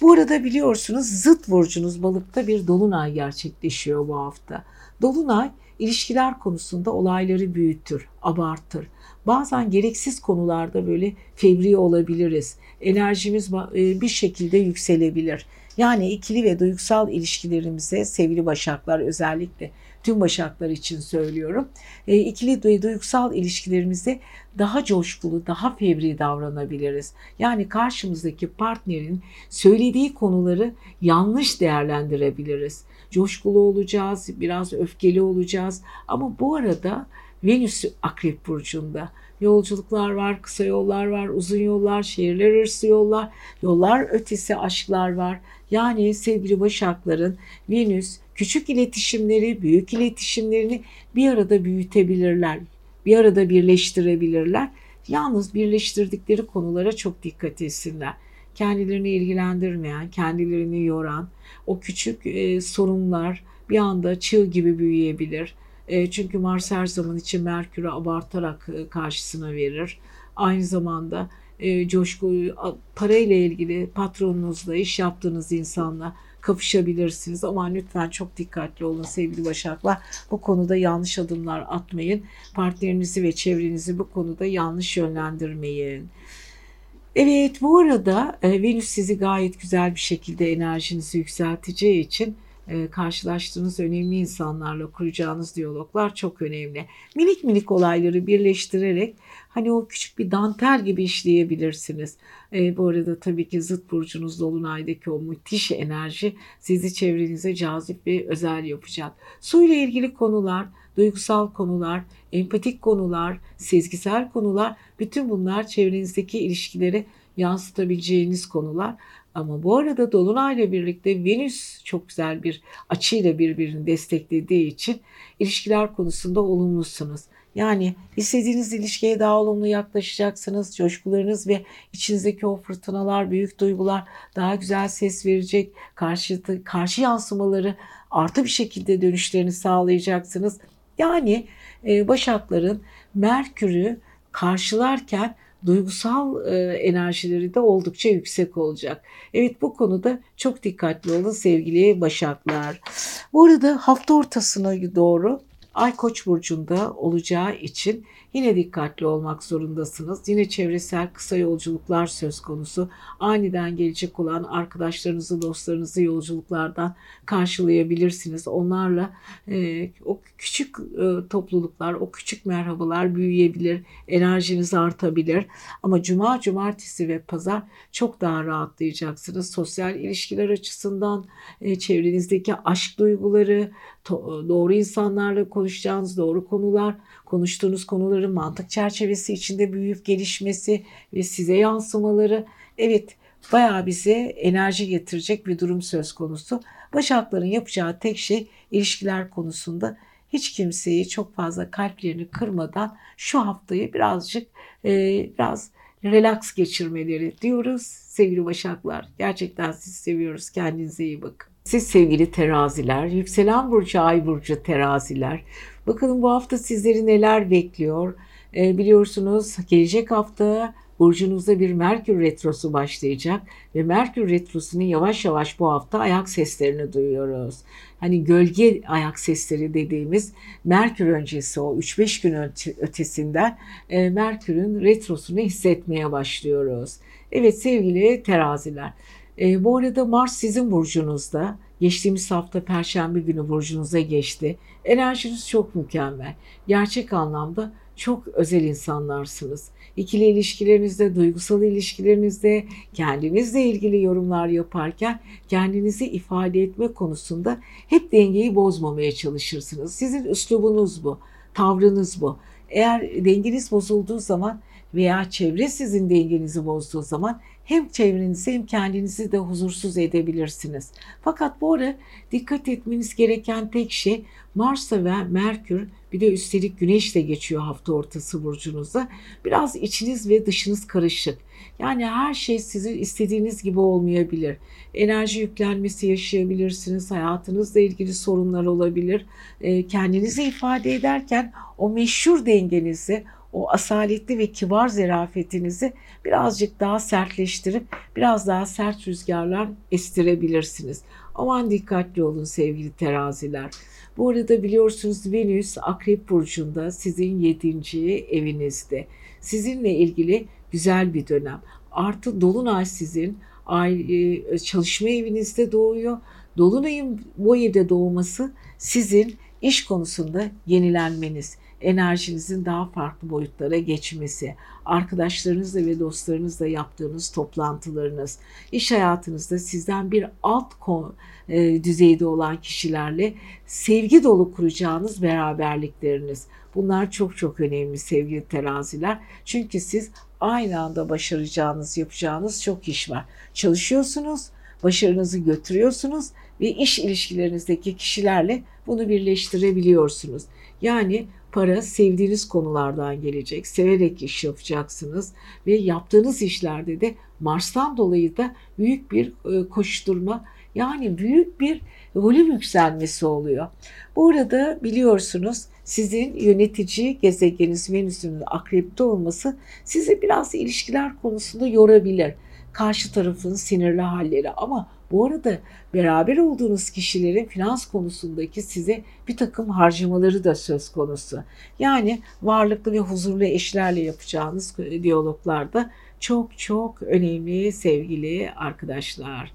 Bu arada biliyorsunuz zıt burcunuz balıkta bir dolunay gerçekleşiyor bu hafta. Dolunay ilişkiler konusunda olayları büyütür, abartır. Bazen gereksiz konularda böyle fevri olabiliriz. Enerjimiz e, bir şekilde yükselebilir. Yani ikili ve duygusal ilişkilerimize sevgili başaklar özellikle tüm başaklar için söylüyorum. E, ikili duygusal ilişkilerimize daha coşkulu, daha fevri davranabiliriz. Yani karşımızdaki partnerin söylediği konuları yanlış değerlendirebiliriz. Coşkulu olacağız, biraz öfkeli olacağız ama bu arada Venüs Akrep Burcu'nda. Yolculuklar var, kısa yollar var, uzun yollar, şehirler arası yollar, yollar ötesi aşklar var. Yani sevgili Başakların Venüs küçük iletişimleri, büyük iletişimlerini bir arada büyütebilirler. Bir arada birleştirebilirler. Yalnız birleştirdikleri konulara çok dikkat etsinler. Kendilerini ilgilendirmeyen, kendilerini yoran o küçük e, sorunlar bir anda çığ gibi büyüyebilir. E, çünkü Mars her zaman için Merkür'ü abartarak e, karşısına verir. Aynı zamanda e, coşku, parayla ilgili patronunuzla, iş yaptığınız insanla kapışabilirsiniz. Ama lütfen çok dikkatli olun sevgili Başaklar. Bu konuda yanlış adımlar atmayın. Partnerinizi ve çevrenizi bu konuda yanlış yönlendirmeyin. Evet bu arada Venüs sizi gayet güzel bir şekilde enerjinizi yükselteceği için e, karşılaştığınız önemli insanlarla kuracağınız diyaloglar çok önemli. Minik minik olayları birleştirerek hani o küçük bir dantel gibi işleyebilirsiniz. E, bu arada tabii ki zıt burcunuz Dolunay'daki o müthiş enerji sizi çevrenize cazip ve özel yapacak. Su ile ilgili konular, duygusal konular, empatik konular, sezgisel konular bütün bunlar çevrenizdeki ilişkileri yansıtabileceğiniz konular. Ama bu arada Dolunay ile birlikte Venüs çok güzel bir açıyla birbirini desteklediği için ilişkiler konusunda olumlusunuz. Yani istediğiniz ilişkiye daha olumlu yaklaşacaksınız. Coşkularınız ve içinizdeki o fırtınalar, büyük duygular daha güzel ses verecek. Karşı, karşı yansımaları artı bir şekilde dönüşlerini sağlayacaksınız. Yani e, Başakların Merkür'ü karşılarken duygusal e, enerjileri de oldukça yüksek olacak. Evet bu konuda çok dikkatli olun sevgili Başaklar. Bu arada hafta ortasına doğru Ay Koç burcunda olacağı için yine dikkatli olmak zorundasınız. Yine çevresel kısa yolculuklar söz konusu. Aniden gelecek olan arkadaşlarınızı, dostlarınızı yolculuklardan karşılayabilirsiniz. Onlarla e, o küçük e, topluluklar, o küçük merhabalar büyüyebilir, enerjiniz artabilir. Ama cuma, cumartesi ve pazar çok daha rahatlayacaksınız. Sosyal ilişkiler açısından e, çevrenizdeki aşk duyguları, doğru insanlarla konuşacağınız doğru konular, konuştuğunuz konuların mantık çerçevesi içinde büyüyüp gelişmesi ve size yansımaları evet bayağı bize enerji getirecek bir durum söz konusu. Başakların yapacağı tek şey ilişkiler konusunda hiç kimseyi çok fazla kalplerini kırmadan şu haftayı birazcık e, biraz relax geçirmeleri diyoruz sevgili Başaklar. Gerçekten sizi seviyoruz. Kendinize iyi bakın. Siz sevgili teraziler, yükselen burcu, ay burcu teraziler. Bakalım bu hafta sizleri neler bekliyor? E, biliyorsunuz gelecek hafta burcunuzda bir Merkür Retrosu başlayacak ve Merkür Retrosu'nun yavaş yavaş bu hafta ayak seslerini duyuyoruz. Hani gölge ayak sesleri dediğimiz Merkür öncesi o 3-5 gün ötesinden e, Merkür'ün retrosunu hissetmeye başlıyoruz. Evet sevgili teraziler e, bu arada Mars sizin burcunuzda. Geçtiğimiz hafta Perşembe günü burcunuza geçti. Enerjiniz çok mükemmel. Gerçek anlamda çok özel insanlarsınız. İkili ilişkilerinizde, duygusal ilişkilerinizde, kendinizle ilgili yorumlar yaparken kendinizi ifade etme konusunda hep dengeyi bozmamaya çalışırsınız. Sizin üslubunuz bu, tavrınız bu. Eğer dengeniz bozulduğu zaman veya çevre sizin dengenizi bozduğu zaman hem çevrenizi hem kendinizi de huzursuz edebilirsiniz. Fakat bu ara dikkat etmeniz gereken tek şey Mars'ta ve Merkür bir de üstelik Güneş de geçiyor hafta ortası burcunuzda. Biraz içiniz ve dışınız karışık. Yani her şey sizin istediğiniz gibi olmayabilir. Enerji yüklenmesi yaşayabilirsiniz. Hayatınızla ilgili sorunlar olabilir. Kendinizi ifade ederken o meşhur dengenizi, o asaletli ve kibar zerafetinizi birazcık daha sertleştirip biraz daha sert rüzgarlar estirebilirsiniz. Aman dikkatli olun sevgili teraziler. Bu arada biliyorsunuz Venüs Akrep Burcu'nda sizin yedinci evinizde. Sizinle ilgili güzel bir dönem. Artı Dolunay sizin e, çalışma evinizde doğuyor. Dolunay'ın bu evde doğması sizin iş konusunda yenilenmeniz, enerjinizin daha farklı boyutlara geçmesi, arkadaşlarınızla ve dostlarınızla yaptığınız toplantılarınız, iş hayatınızda sizden bir alt e, düzeyde olan kişilerle sevgi dolu kuracağınız beraberlikleriniz. Bunlar çok çok önemli sevgili teraziler. Çünkü siz aynı anda başaracağınız, yapacağınız çok iş var. Çalışıyorsunuz, başarınızı götürüyorsunuz ve iş ilişkilerinizdeki kişilerle bunu birleştirebiliyorsunuz. Yani para sevdiğiniz konulardan gelecek. Severek iş yapacaksınız ve yaptığınız işlerde de Mars'tan dolayı da büyük bir e, koşturma yani büyük bir volüm yükselmesi oluyor. Bu arada biliyorsunuz sizin yönetici gezegeniniz Venüs'ün akrepte olması sizi biraz ilişkiler konusunda yorabilir. Karşı tarafın sinirli halleri ama bu arada beraber olduğunuz kişilerin finans konusundaki size bir takım harcamaları da söz konusu. Yani varlıklı ve huzurlu eşlerle yapacağınız diyaloglarda çok çok önemli sevgili arkadaşlar.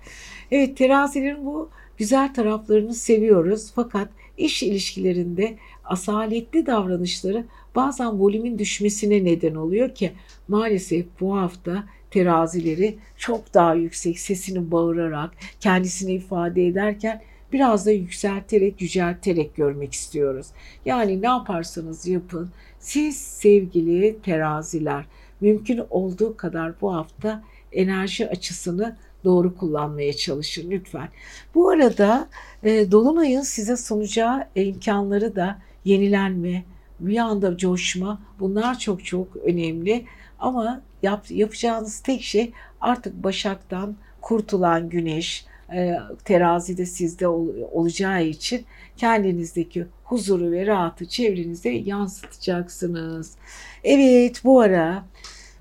Evet terazilerin bu güzel taraflarını seviyoruz fakat iş ilişkilerinde asaletli davranışları bazen volümün düşmesine neden oluyor ki maalesef bu hafta terazileri çok daha yüksek sesini bağırarak kendisini ifade ederken biraz da yükselterek, yücelterek görmek istiyoruz. Yani ne yaparsanız yapın siz sevgili teraziler mümkün olduğu kadar bu hafta enerji açısını doğru kullanmaya çalışın lütfen. Bu arada e, Dolunay'ın size sunacağı imkanları da yenilenme, bir anda coşma bunlar çok çok önemli. Ama yap, yapacağınız tek şey artık Başak'tan kurtulan güneş, e, terazide sizde ol, olacağı için kendinizdeki huzuru ve rahatı çevrenize yansıtacaksınız. Evet bu ara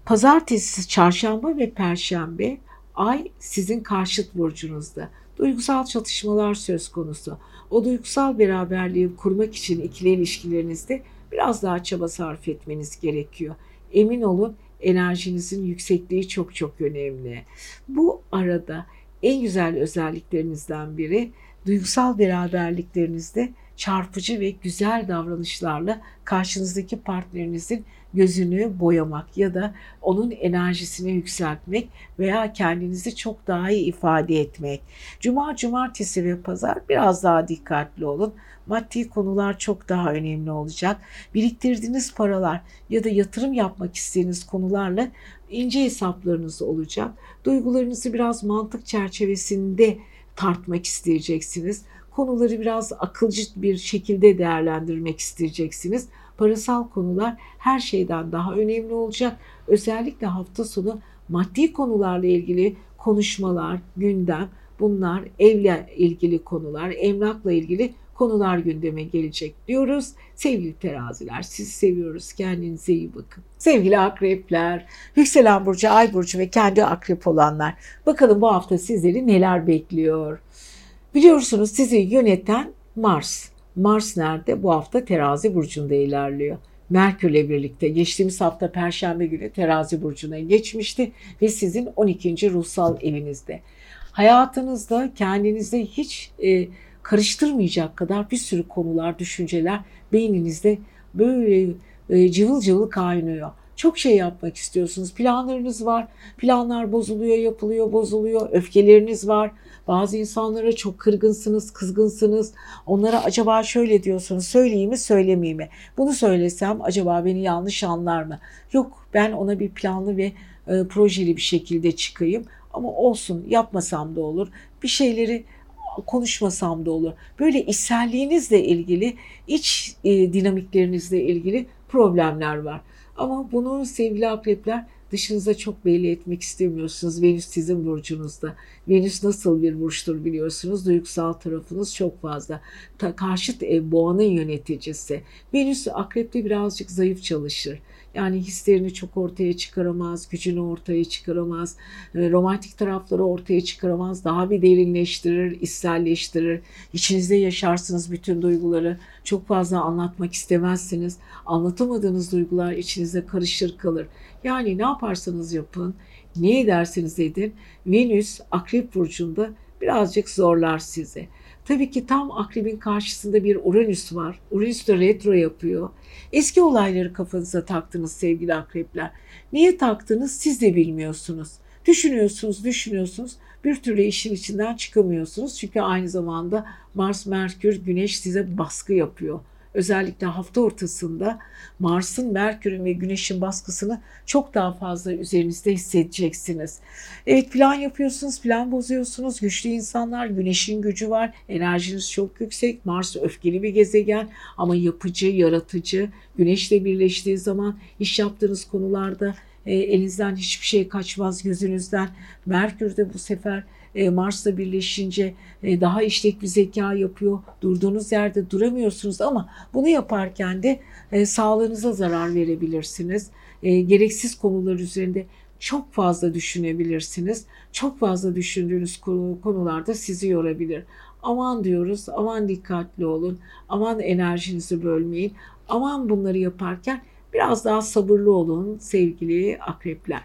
pazartesi, çarşamba ve perşembe ay sizin karşıt burcunuzda. Duygusal çatışmalar söz konusu. O duygusal beraberliği kurmak için ikili ilişkilerinizde biraz daha çaba sarf etmeniz gerekiyor. Emin olun enerjinizin yüksekliği çok çok önemli. Bu arada en güzel özelliklerinizden biri duygusal beraberliklerinizde çarpıcı ve güzel davranışlarla karşınızdaki partnerinizin gözünü boyamak ya da onun enerjisini yükseltmek veya kendinizi çok daha iyi ifade etmek. Cuma, cumartesi ve pazar biraz daha dikkatli olun. Maddi konular çok daha önemli olacak. Biriktirdiğiniz paralar ya da yatırım yapmak istediğiniz konularla ince hesaplarınız olacak. Duygularınızı biraz mantık çerçevesinde tartmak isteyeceksiniz. Konuları biraz akılcı bir şekilde değerlendirmek isteyeceksiniz. Parasal konular her şeyden daha önemli olacak. Özellikle hafta sonu maddi konularla ilgili konuşmalar, gündem, bunlar evle ilgili konular, emlakla ilgili konular gündeme gelecek diyoruz. Sevgili teraziler sizi seviyoruz. Kendinize iyi bakın. Sevgili akrepler, yükselen burcu, ay burcu ve kendi akrep olanlar. Bakalım bu hafta sizleri neler bekliyor? Biliyorsunuz sizi yöneten Mars. Mars nerede? Bu hafta terazi burcunda ilerliyor. Merkürle birlikte geçtiğimiz hafta Perşembe günü terazi burcuna geçmişti ve sizin 12. ruhsal evinizde. Hayatınızda kendinize hiç e, karıştırmayacak kadar bir sürü konular, düşünceler beyninizde böyle e, cıvıl cıvıl kaynıyor. Çok şey yapmak istiyorsunuz. Planlarınız var. Planlar bozuluyor, yapılıyor, bozuluyor. Öfkeleriniz var. Bazı insanlara çok kırgınsınız, kızgınsınız. Onlara acaba şöyle diyorsunuz, söyleyeyim mi, söylemeyeyim mi? Bunu söylesem acaba beni yanlış anlar mı? Yok, ben ona bir planlı ve e, projeli bir şekilde çıkayım. Ama olsun, yapmasam da olur. Bir şeyleri konuşmasam da olur. Böyle içselliğinizle ilgili, iç e, dinamiklerinizle ilgili problemler var. Ama bunu sevgili akrepler dışınıza çok belli etmek istemiyorsunuz. Venüs sizin burcunuzda. Venüs nasıl bir burçtur biliyorsunuz. Duygusal tarafınız çok fazla. Ta, karşıt ev boğanın yöneticisi. Venüs akrepte birazcık zayıf çalışır. Yani hislerini çok ortaya çıkaramaz, gücünü ortaya çıkaramaz, e, romantik tarafları ortaya çıkaramaz, daha bir derinleştirir, içselleştirir. İçinizde yaşarsınız bütün duyguları. Çok fazla anlatmak istemezsiniz. Anlatamadığınız duygular içinizde karışır kalır. Yani ne yaparsanız yapın, ne ederseniz edin, Venüs Akrep Burcu'nda birazcık zorlar sizi. Tabii ki tam akrebin karşısında bir Uranüs var. Uranüs de retro yapıyor. Eski olayları kafanıza taktınız sevgili akrepler. Niye taktınız siz de bilmiyorsunuz. Düşünüyorsunuz, düşünüyorsunuz. Bir türlü işin içinden çıkamıyorsunuz. Çünkü aynı zamanda Mars, Merkür, Güneş size baskı yapıyor özellikle hafta ortasında Mars'ın, Merkür'ün ve Güneş'in baskısını çok daha fazla üzerinizde hissedeceksiniz. Evet plan yapıyorsunuz, plan bozuyorsunuz. Güçlü insanlar, Güneş'in gücü var, enerjiniz çok yüksek. Mars öfkeli bir gezegen ama yapıcı, yaratıcı. Güneş'le birleştiği zaman iş yaptığınız konularda e, elinizden hiçbir şey kaçmaz gözünüzden. Merkür de bu sefer e, Mars'la birleşince e, daha işlek bir zeka yapıyor. Durduğunuz yerde duramıyorsunuz ama bunu yaparken de e, sağlığınıza zarar verebilirsiniz. Gereksiz konular üzerinde çok fazla düşünebilirsiniz. Çok fazla düşündüğünüz konularda sizi yorabilir. Aman diyoruz, aman dikkatli olun, aman enerjinizi bölmeyin, aman bunları yaparken biraz daha sabırlı olun sevgili akrepler.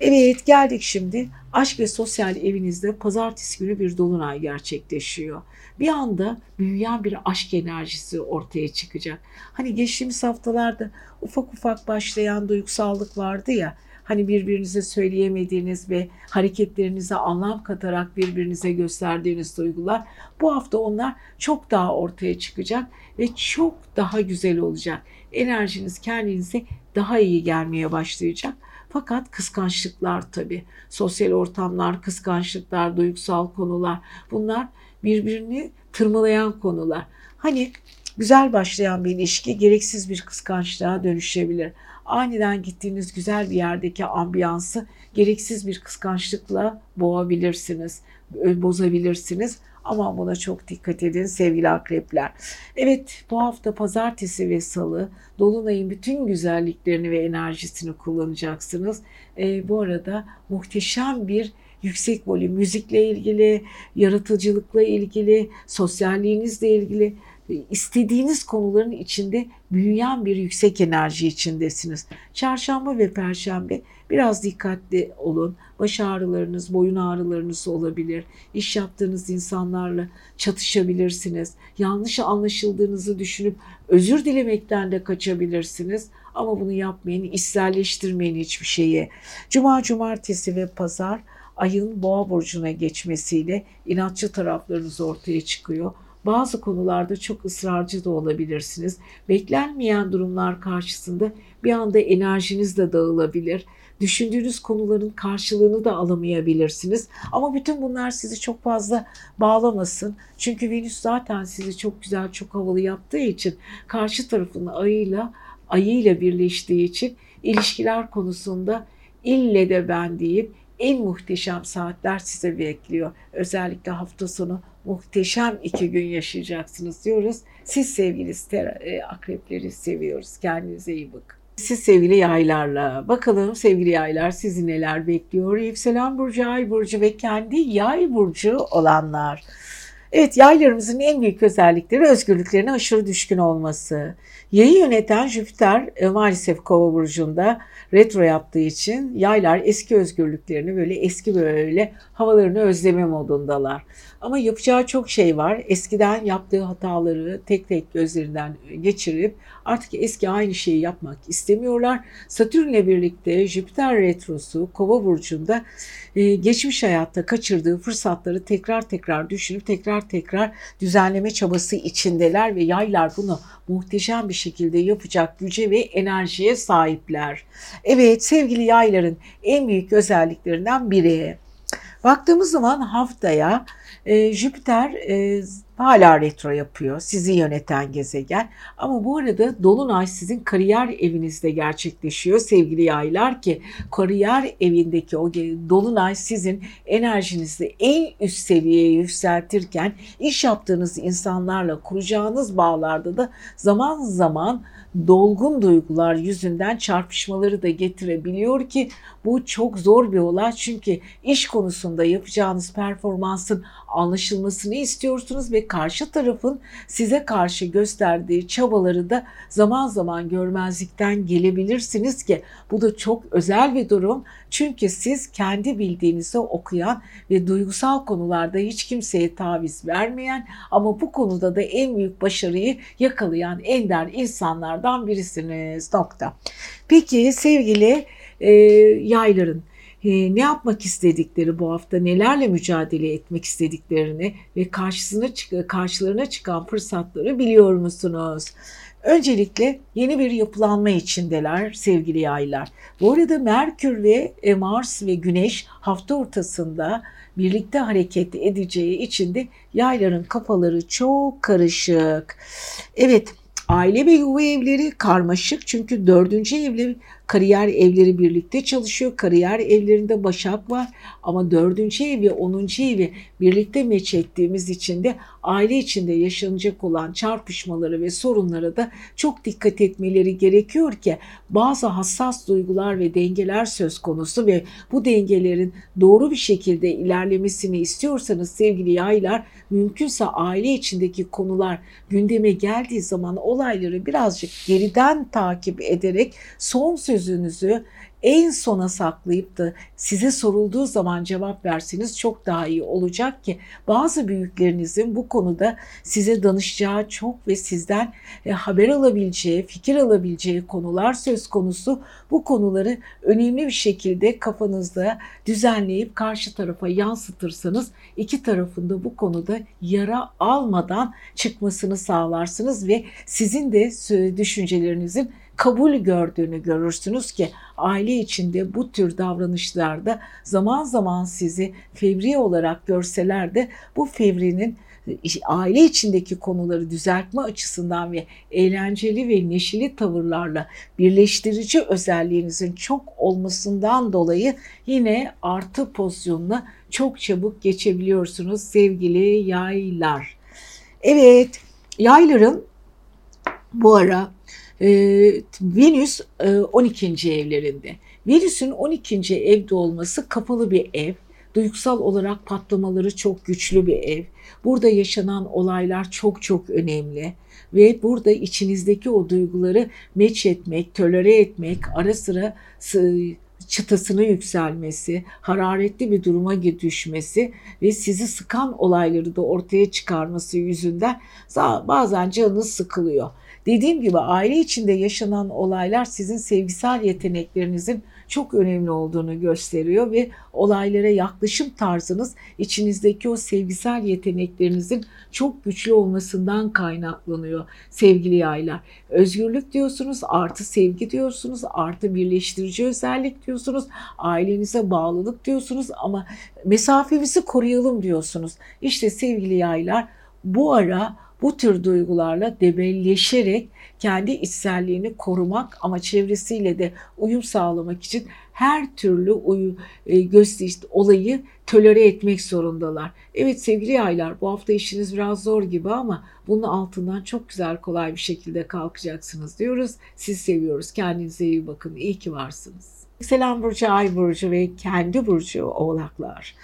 Evet geldik şimdi aşk ve sosyal evinizde pazartesi günü bir dolunay gerçekleşiyor. Bir anda büyüyen bir aşk enerjisi ortaya çıkacak. Hani geçtiğimiz haftalarda ufak ufak başlayan duygusallık vardı ya. Hani birbirinize söyleyemediğiniz ve hareketlerinize anlam katarak birbirinize gösterdiğiniz duygular. Bu hafta onlar çok daha ortaya çıkacak ve çok daha güzel olacak. Enerjiniz kendinize daha iyi gelmeye başlayacak. Fakat kıskançlıklar tabii. Sosyal ortamlar, kıskançlıklar, duygusal konular bunlar birbirini tırmalayan konular. Hani Güzel başlayan bir ilişki gereksiz bir kıskançlığa dönüşebilir. Aniden gittiğiniz güzel bir yerdeki ambiyansı gereksiz bir kıskançlıkla boğabilirsiniz, bozabilirsiniz. Ama buna çok dikkat edin sevgili akrepler. Evet bu hafta pazartesi ve salı Dolunay'ın bütün güzelliklerini ve enerjisini kullanacaksınız. E, bu arada muhteşem bir yüksek volüm müzikle ilgili, yaratıcılıkla ilgili, sosyalliğinizle ilgili istediğiniz konuların içinde büyüyen bir yüksek enerji içindesiniz. Çarşamba ve perşembe biraz dikkatli olun. Baş ağrılarınız, boyun ağrılarınız olabilir. İş yaptığınız insanlarla çatışabilirsiniz. Yanlış anlaşıldığınızı düşünüp özür dilemekten de kaçabilirsiniz. Ama bunu yapmayın, içselleştirmeyin hiçbir şeyi. Cuma, cumartesi ve pazar ayın boğa burcuna geçmesiyle inatçı taraflarınız ortaya çıkıyor. Bazı konularda çok ısrarcı da olabilirsiniz. Beklenmeyen durumlar karşısında bir anda enerjiniz de dağılabilir. Düşündüğünüz konuların karşılığını da alamayabilirsiniz. Ama bütün bunlar sizi çok fazla bağlamasın. Çünkü Venüs zaten sizi çok güzel, çok havalı yaptığı için karşı tarafın ayıyla ayıyla birleştiği için ilişkiler konusunda ille de ben deyip en muhteşem saatler size bekliyor. Özellikle hafta sonu muhteşem iki gün yaşayacaksınız diyoruz. Siz sevgili e, akrepleri seviyoruz. Kendinize iyi bakın. Siz sevgili yaylarla bakalım sevgili yaylar sizi neler bekliyor? Yükselen burcu, ay burcu ve kendi yay burcu olanlar. Evet yaylarımızın en büyük özellikleri özgürlüklerine aşırı düşkün olması. Yayı yöneten Jüpiter e, maalesef kova burcunda retro yaptığı için yaylar eski özgürlüklerini böyle eski böyle havalarını özleme modundalar. Ama yapacağı çok şey var. Eskiden yaptığı hataları tek tek gözlerinden geçirip artık eski aynı şeyi yapmak istemiyorlar. Satürn'le birlikte Jüpiter retrosu Kova burcunda e, geçmiş hayatta kaçırdığı fırsatları tekrar tekrar düşünüp tekrar tekrar düzenleme çabası içindeler ve yaylar bunu muhteşem bir şekilde yapacak güce ve enerjiye sahipler. Evet sevgili yayların en büyük özelliklerinden biri. Baktığımız zaman haftaya e, Jüpiter e, hala retro yapıyor. Sizi yöneten gezegen. Ama bu arada Dolunay sizin kariyer evinizde gerçekleşiyor sevgili yaylar ki kariyer evindeki o Dolunay sizin enerjinizi en üst seviyeye yükseltirken iş yaptığınız insanlarla kuracağınız bağlarda da zaman zaman dolgun duygular yüzünden çarpışmaları da getirebiliyor ki bu çok zor bir olay çünkü iş konusunda yapacağınız performansın anlaşılmasını istiyorsunuz ve karşı tarafın size karşı gösterdiği çabaları da zaman zaman görmezlikten gelebilirsiniz ki bu da çok özel bir durum. Çünkü siz kendi bildiğinizi okuyan ve duygusal konularda hiç kimseye taviz vermeyen ama bu konuda da en büyük başarıyı yakalayan ender insanlardan birisiniz. Nokta. Peki sevgili e, yayların e, ne yapmak istedikleri bu hafta, nelerle mücadele etmek istediklerini ve karşısına karşılarına çıkan fırsatları biliyor musunuz? Öncelikle yeni bir yapılanma içindeler sevgili yaylar. Bu arada Merkür ve e, Mars ve Güneş hafta ortasında birlikte hareket edeceği için de yayların kafaları çok karışık. Evet aile ve yuva evleri karmaşık çünkü dördüncü evleri Kariyer evleri birlikte çalışıyor. Kariyer evlerinde Başak var ama dördüncü ev ve onuncu evi birlikte meç ettiğimiz için de aile içinde yaşanacak olan çarpışmaları ve sorunlara da çok dikkat etmeleri gerekiyor ki bazı hassas duygular ve dengeler söz konusu ve bu dengelerin doğru bir şekilde ilerlemesini istiyorsanız sevgili yaylar mümkünse aile içindeki konular gündeme geldiği zaman olayları birazcık geriden takip ederek son söz sözünüzü en sona saklayıp da size sorulduğu zaman cevap verseniz çok daha iyi olacak ki bazı büyüklerinizin bu konuda size danışacağı çok ve sizden e, haber alabileceği, fikir alabileceği konular söz konusu. Bu konuları önemli bir şekilde kafanızda düzenleyip karşı tarafa yansıtırsanız iki tarafında bu konuda yara almadan çıkmasını sağlarsınız ve sizin de düşüncelerinizin kabul gördüğünü görürsünüz ki aile içinde bu tür davranışlarda zaman zaman sizi fevri olarak görseler de bu fevrinin aile içindeki konuları düzeltme açısından ve eğlenceli ve neşeli tavırlarla birleştirici özelliğinizin çok olmasından dolayı yine artı pozisyonuna çok çabuk geçebiliyorsunuz sevgili yaylar. Evet, yayların bu ara e, Venüs e, 12. evlerinde. Venüs'ün 12. evde olması kapalı bir ev. Duygusal olarak patlamaları çok güçlü bir ev. Burada yaşanan olaylar çok çok önemli ve burada içinizdeki o duyguları meç etmek, tölere etmek, ara sıra çıtasını yükselmesi, hararetli bir duruma düşmesi ve sizi sıkan olayları da ortaya çıkarması yüzünden bazen canınız sıkılıyor. Dediğim gibi aile içinde yaşanan olaylar sizin sevgisel yeteneklerinizin çok önemli olduğunu gösteriyor ve olaylara yaklaşım tarzınız içinizdeki o sevgisel yeteneklerinizin çok güçlü olmasından kaynaklanıyor sevgili yaylar. Özgürlük diyorsunuz, artı sevgi diyorsunuz, artı birleştirici özellik diyorsunuz, ailenize bağlılık diyorsunuz ama mesafemizi koruyalım diyorsunuz. İşte sevgili yaylar bu ara bu tür duygularla debelleşerek kendi içselliğini korumak ama çevresiyle de uyum sağlamak için her türlü uyu, e, gösteriş olayı tölere etmek zorundalar. Evet sevgili yaylar bu hafta işiniz biraz zor gibi ama bunun altından çok güzel kolay bir şekilde kalkacaksınız diyoruz. Siz seviyoruz. Kendinize iyi bakın. İyi ki varsınız. Selam Burcu, Ay Burcu ve kendi Burcu Oğlaklar.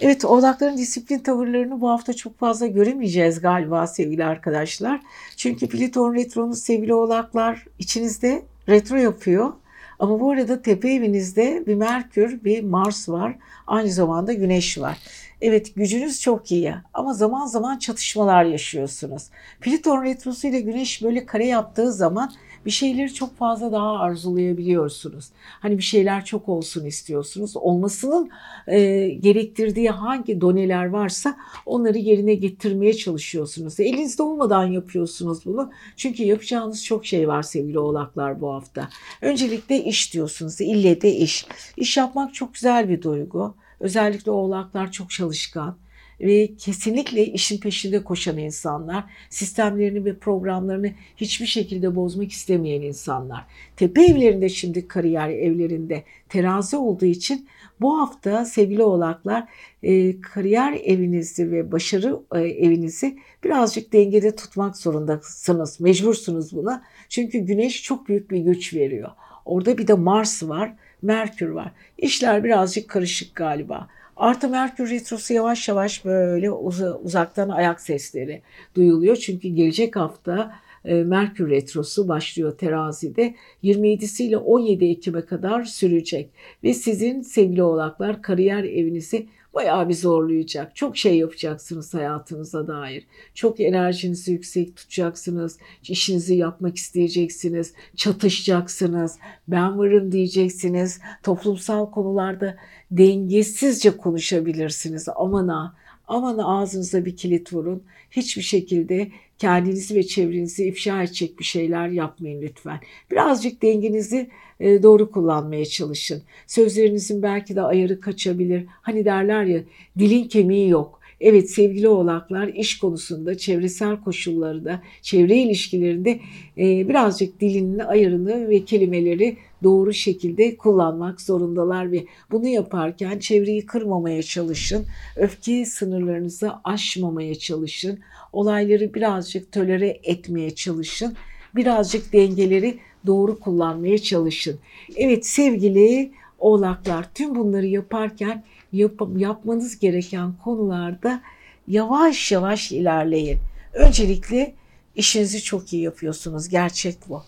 Evet oğlakların disiplin tavırlarını bu hafta çok fazla göremeyeceğiz galiba sevgili arkadaşlar. Çünkü Plüton retronuz sevgili oğlaklar içinizde retro yapıyor. Ama bu arada tepe evinizde bir Merkür, bir Mars var. Aynı zamanda Güneş var. Evet gücünüz çok iyi ama zaman zaman çatışmalar yaşıyorsunuz. Plüton retrosu ile Güneş böyle kare yaptığı zaman bir şeyleri çok fazla daha arzulayabiliyorsunuz. Hani bir şeyler çok olsun istiyorsunuz. Olmasının e, gerektirdiği hangi doneler varsa onları yerine getirmeye çalışıyorsunuz. Elinizde olmadan yapıyorsunuz bunu. Çünkü yapacağınız çok şey var sevgili oğlaklar bu hafta. Öncelikle iş diyorsunuz. İlle de iş. İş yapmak çok güzel bir duygu. Özellikle oğlaklar çok çalışkan ve kesinlikle işin peşinde koşan insanlar, sistemlerini ve programlarını hiçbir şekilde bozmak istemeyen insanlar. Tepe evlerinde şimdi kariyer evlerinde terazi olduğu için bu hafta sevgili oğlaklar e, kariyer evinizi ve başarı e, evinizi birazcık dengede tutmak zorundasınız. Mecbursunuz buna. Çünkü güneş çok büyük bir güç veriyor. Orada bir de Mars var, Merkür var. İşler birazcık karışık galiba. Artı Merkür Retrosu yavaş yavaş böyle uzaktan ayak sesleri duyuluyor. Çünkü gelecek hafta e, Merkür Retrosu başlıyor terazide. 27'si ile 17 Ekim'e kadar sürecek. Ve sizin sevgili oğlaklar kariyer evinizi bayağı bir zorlayacak. Çok şey yapacaksınız hayatınıza dair. Çok enerjinizi yüksek tutacaksınız. İşinizi yapmak isteyeceksiniz. Çatışacaksınız. Ben varım diyeceksiniz. Toplumsal konularda dengesizce konuşabilirsiniz. Aman ha, aman ağzınıza bir kilit vurun. Hiçbir şekilde kendinizi ve çevrenizi ifşa edecek bir şeyler yapmayın lütfen. Birazcık dengenizi e, doğru kullanmaya çalışın. Sözlerinizin belki de ayarı kaçabilir. Hani derler ya dilin kemiği yok. Evet sevgili oğlaklar iş konusunda, çevresel koşullarda, çevre ilişkilerinde e, birazcık dilinin ayarını ve kelimeleri doğru şekilde kullanmak zorundalar ve bunu yaparken çevreyi kırmamaya çalışın. Öfke sınırlarınızı aşmamaya çalışın. Olayları birazcık tolere etmeye çalışın. Birazcık dengeleri doğru kullanmaya çalışın. Evet sevgili oğlaklar tüm bunları yaparken yap, yapmanız gereken konularda yavaş yavaş ilerleyin. Öncelikle işinizi çok iyi yapıyorsunuz. Gerçek bu.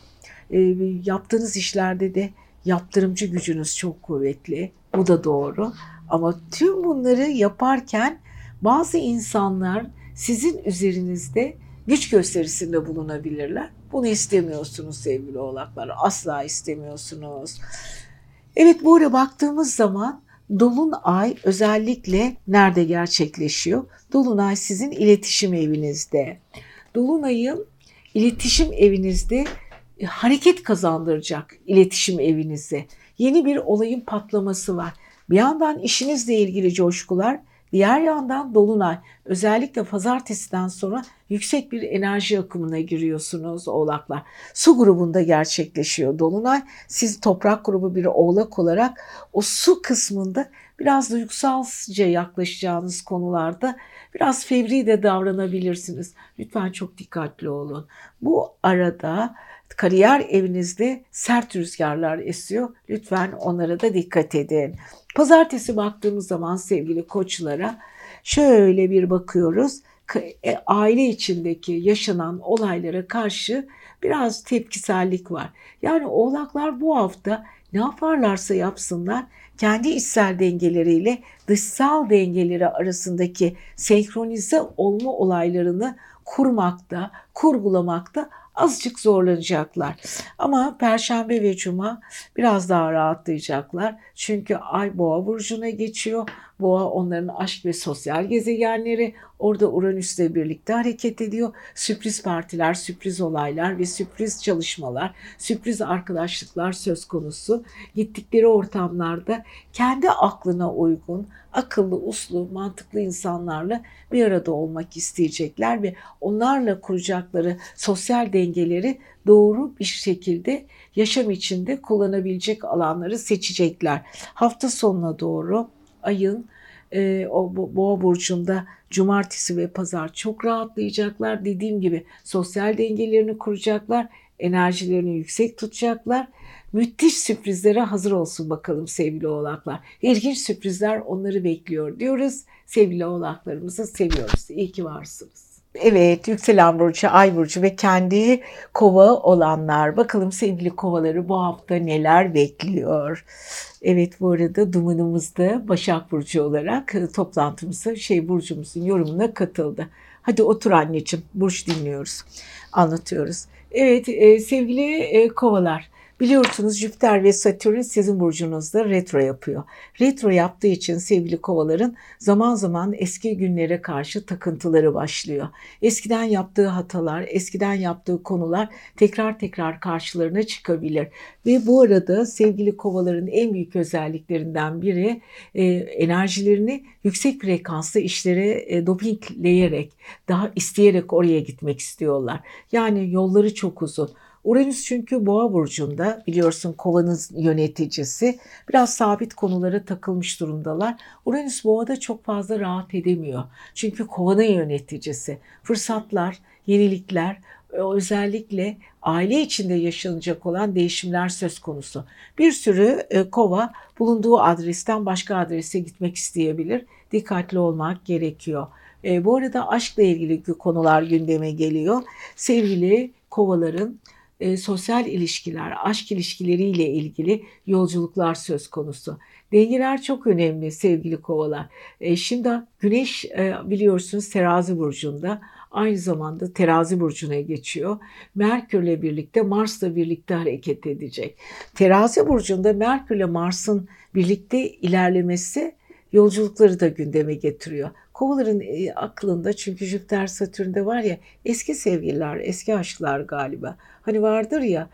E, yaptığınız işlerde de yaptırımcı gücünüz çok kuvvetli. Bu da doğru. Ama tüm bunları yaparken bazı insanlar sizin üzerinizde güç gösterisinde bulunabilirler. Bunu istemiyorsunuz sevgili oğlaklar. Asla istemiyorsunuz. Evet bu ara baktığımız zaman Dolunay özellikle nerede gerçekleşiyor? Dolunay sizin iletişim evinizde. Dolunay'ın iletişim evinizde e, hareket kazandıracak iletişim evinize. Yeni bir olayın patlaması var. Bir yandan işinizle ilgili coşkular, Diğer yandan dolunay özellikle pazartesiden sonra yüksek bir enerji akımına giriyorsunuz oğlaklar. Su grubunda gerçekleşiyor dolunay. Siz toprak grubu bir oğlak olarak o su kısmında biraz duygusalca yaklaşacağınız konularda biraz fevri de davranabilirsiniz. Lütfen çok dikkatli olun. Bu arada kariyer evinizde sert rüzgarlar esiyor. Lütfen onlara da dikkat edin. Pazartesi baktığımız zaman sevgili koçlara şöyle bir bakıyoruz. E, aile içindeki yaşanan olaylara karşı biraz tepkisellik var. Yani oğlaklar bu hafta ne yaparlarsa yapsınlar kendi içsel dengeleriyle dışsal dengeleri arasındaki senkronize olma olaylarını kurmakta, kurgulamakta azıcık zorlanacaklar. Ama Perşembe ve Cuma biraz daha rahatlayacaklar. Çünkü Ay Boğa burcuna geçiyor. Boğa onların aşk ve sosyal gezegenleri. Orada Uranüs'le birlikte hareket ediyor. Sürpriz partiler, sürpriz olaylar ve sürpriz çalışmalar, sürpriz arkadaşlıklar söz konusu. Gittikleri ortamlarda kendi aklına uygun, akıllı, uslu, mantıklı insanlarla bir arada olmak isteyecekler ve onlarla kuracakları sosyal dengeleri doğru bir şekilde yaşam içinde kullanabilecek alanları seçecekler. Hafta sonuna doğru ayın e, o boğa burcunda cumartesi ve pazar çok rahatlayacaklar. Dediğim gibi sosyal dengelerini kuracaklar, enerjilerini yüksek tutacaklar. Müthiş sürprizlere hazır olsun bakalım sevgili oğlaklar. İlginç sürprizler onları bekliyor diyoruz. Sevgili oğlaklarımızı seviyoruz. İyi ki varsınız. Evet, yükselen burcu, ay burcu ve kendi kova olanlar. Bakalım sevgili kovaları bu hafta neler bekliyor. Evet bu arada Duman'ımız da Başak Burcu olarak e, toplantımıza şey burcumuzun yorumuna katıldı. Hadi otur anneciğim, burç dinliyoruz, anlatıyoruz. Evet e, sevgili e, kovalar Biliyorsunuz Jüpiter ve Satürn sizin burcunuzda retro yapıyor. Retro yaptığı için sevgili kovaların zaman zaman eski günlere karşı takıntıları başlıyor. Eskiden yaptığı hatalar, eskiden yaptığı konular tekrar tekrar karşılarına çıkabilir. Ve bu arada sevgili kovaların en büyük özelliklerinden biri e, enerjilerini yüksek frekanslı işlere e, dopingleyerek, daha isteyerek oraya gitmek istiyorlar. Yani yolları çok uzun. Uranüs çünkü boğa burcunda biliyorsun kovanın yöneticisi biraz sabit konulara takılmış durumdalar. Uranüs boğada çok fazla rahat edemiyor. Çünkü kovanın yöneticisi. Fırsatlar, yenilikler, özellikle aile içinde yaşanacak olan değişimler söz konusu. Bir sürü e, kova bulunduğu adresten başka adrese gitmek isteyebilir. Dikkatli olmak gerekiyor. E, bu arada aşkla ilgili konular gündeme geliyor. Sevgili kovaların e, sosyal ilişkiler, aşk ilişkileriyle ilgili yolculuklar söz konusu. Dengeler çok önemli sevgili kovalar. E, şimdi Güneş e, biliyorsunuz terazi burcunda aynı zamanda terazi burcuna geçiyor. Merkürle birlikte Mars'la birlikte hareket edecek. Terazi burcunda Merkür ile Mars'ın birlikte ilerlemesi yolculukları da gündeme getiriyor. Kovaların e, aklında çünkü Jüpiter Satürn'de var ya eski sevgililer, eski aşklar galiba. Hani vardır ya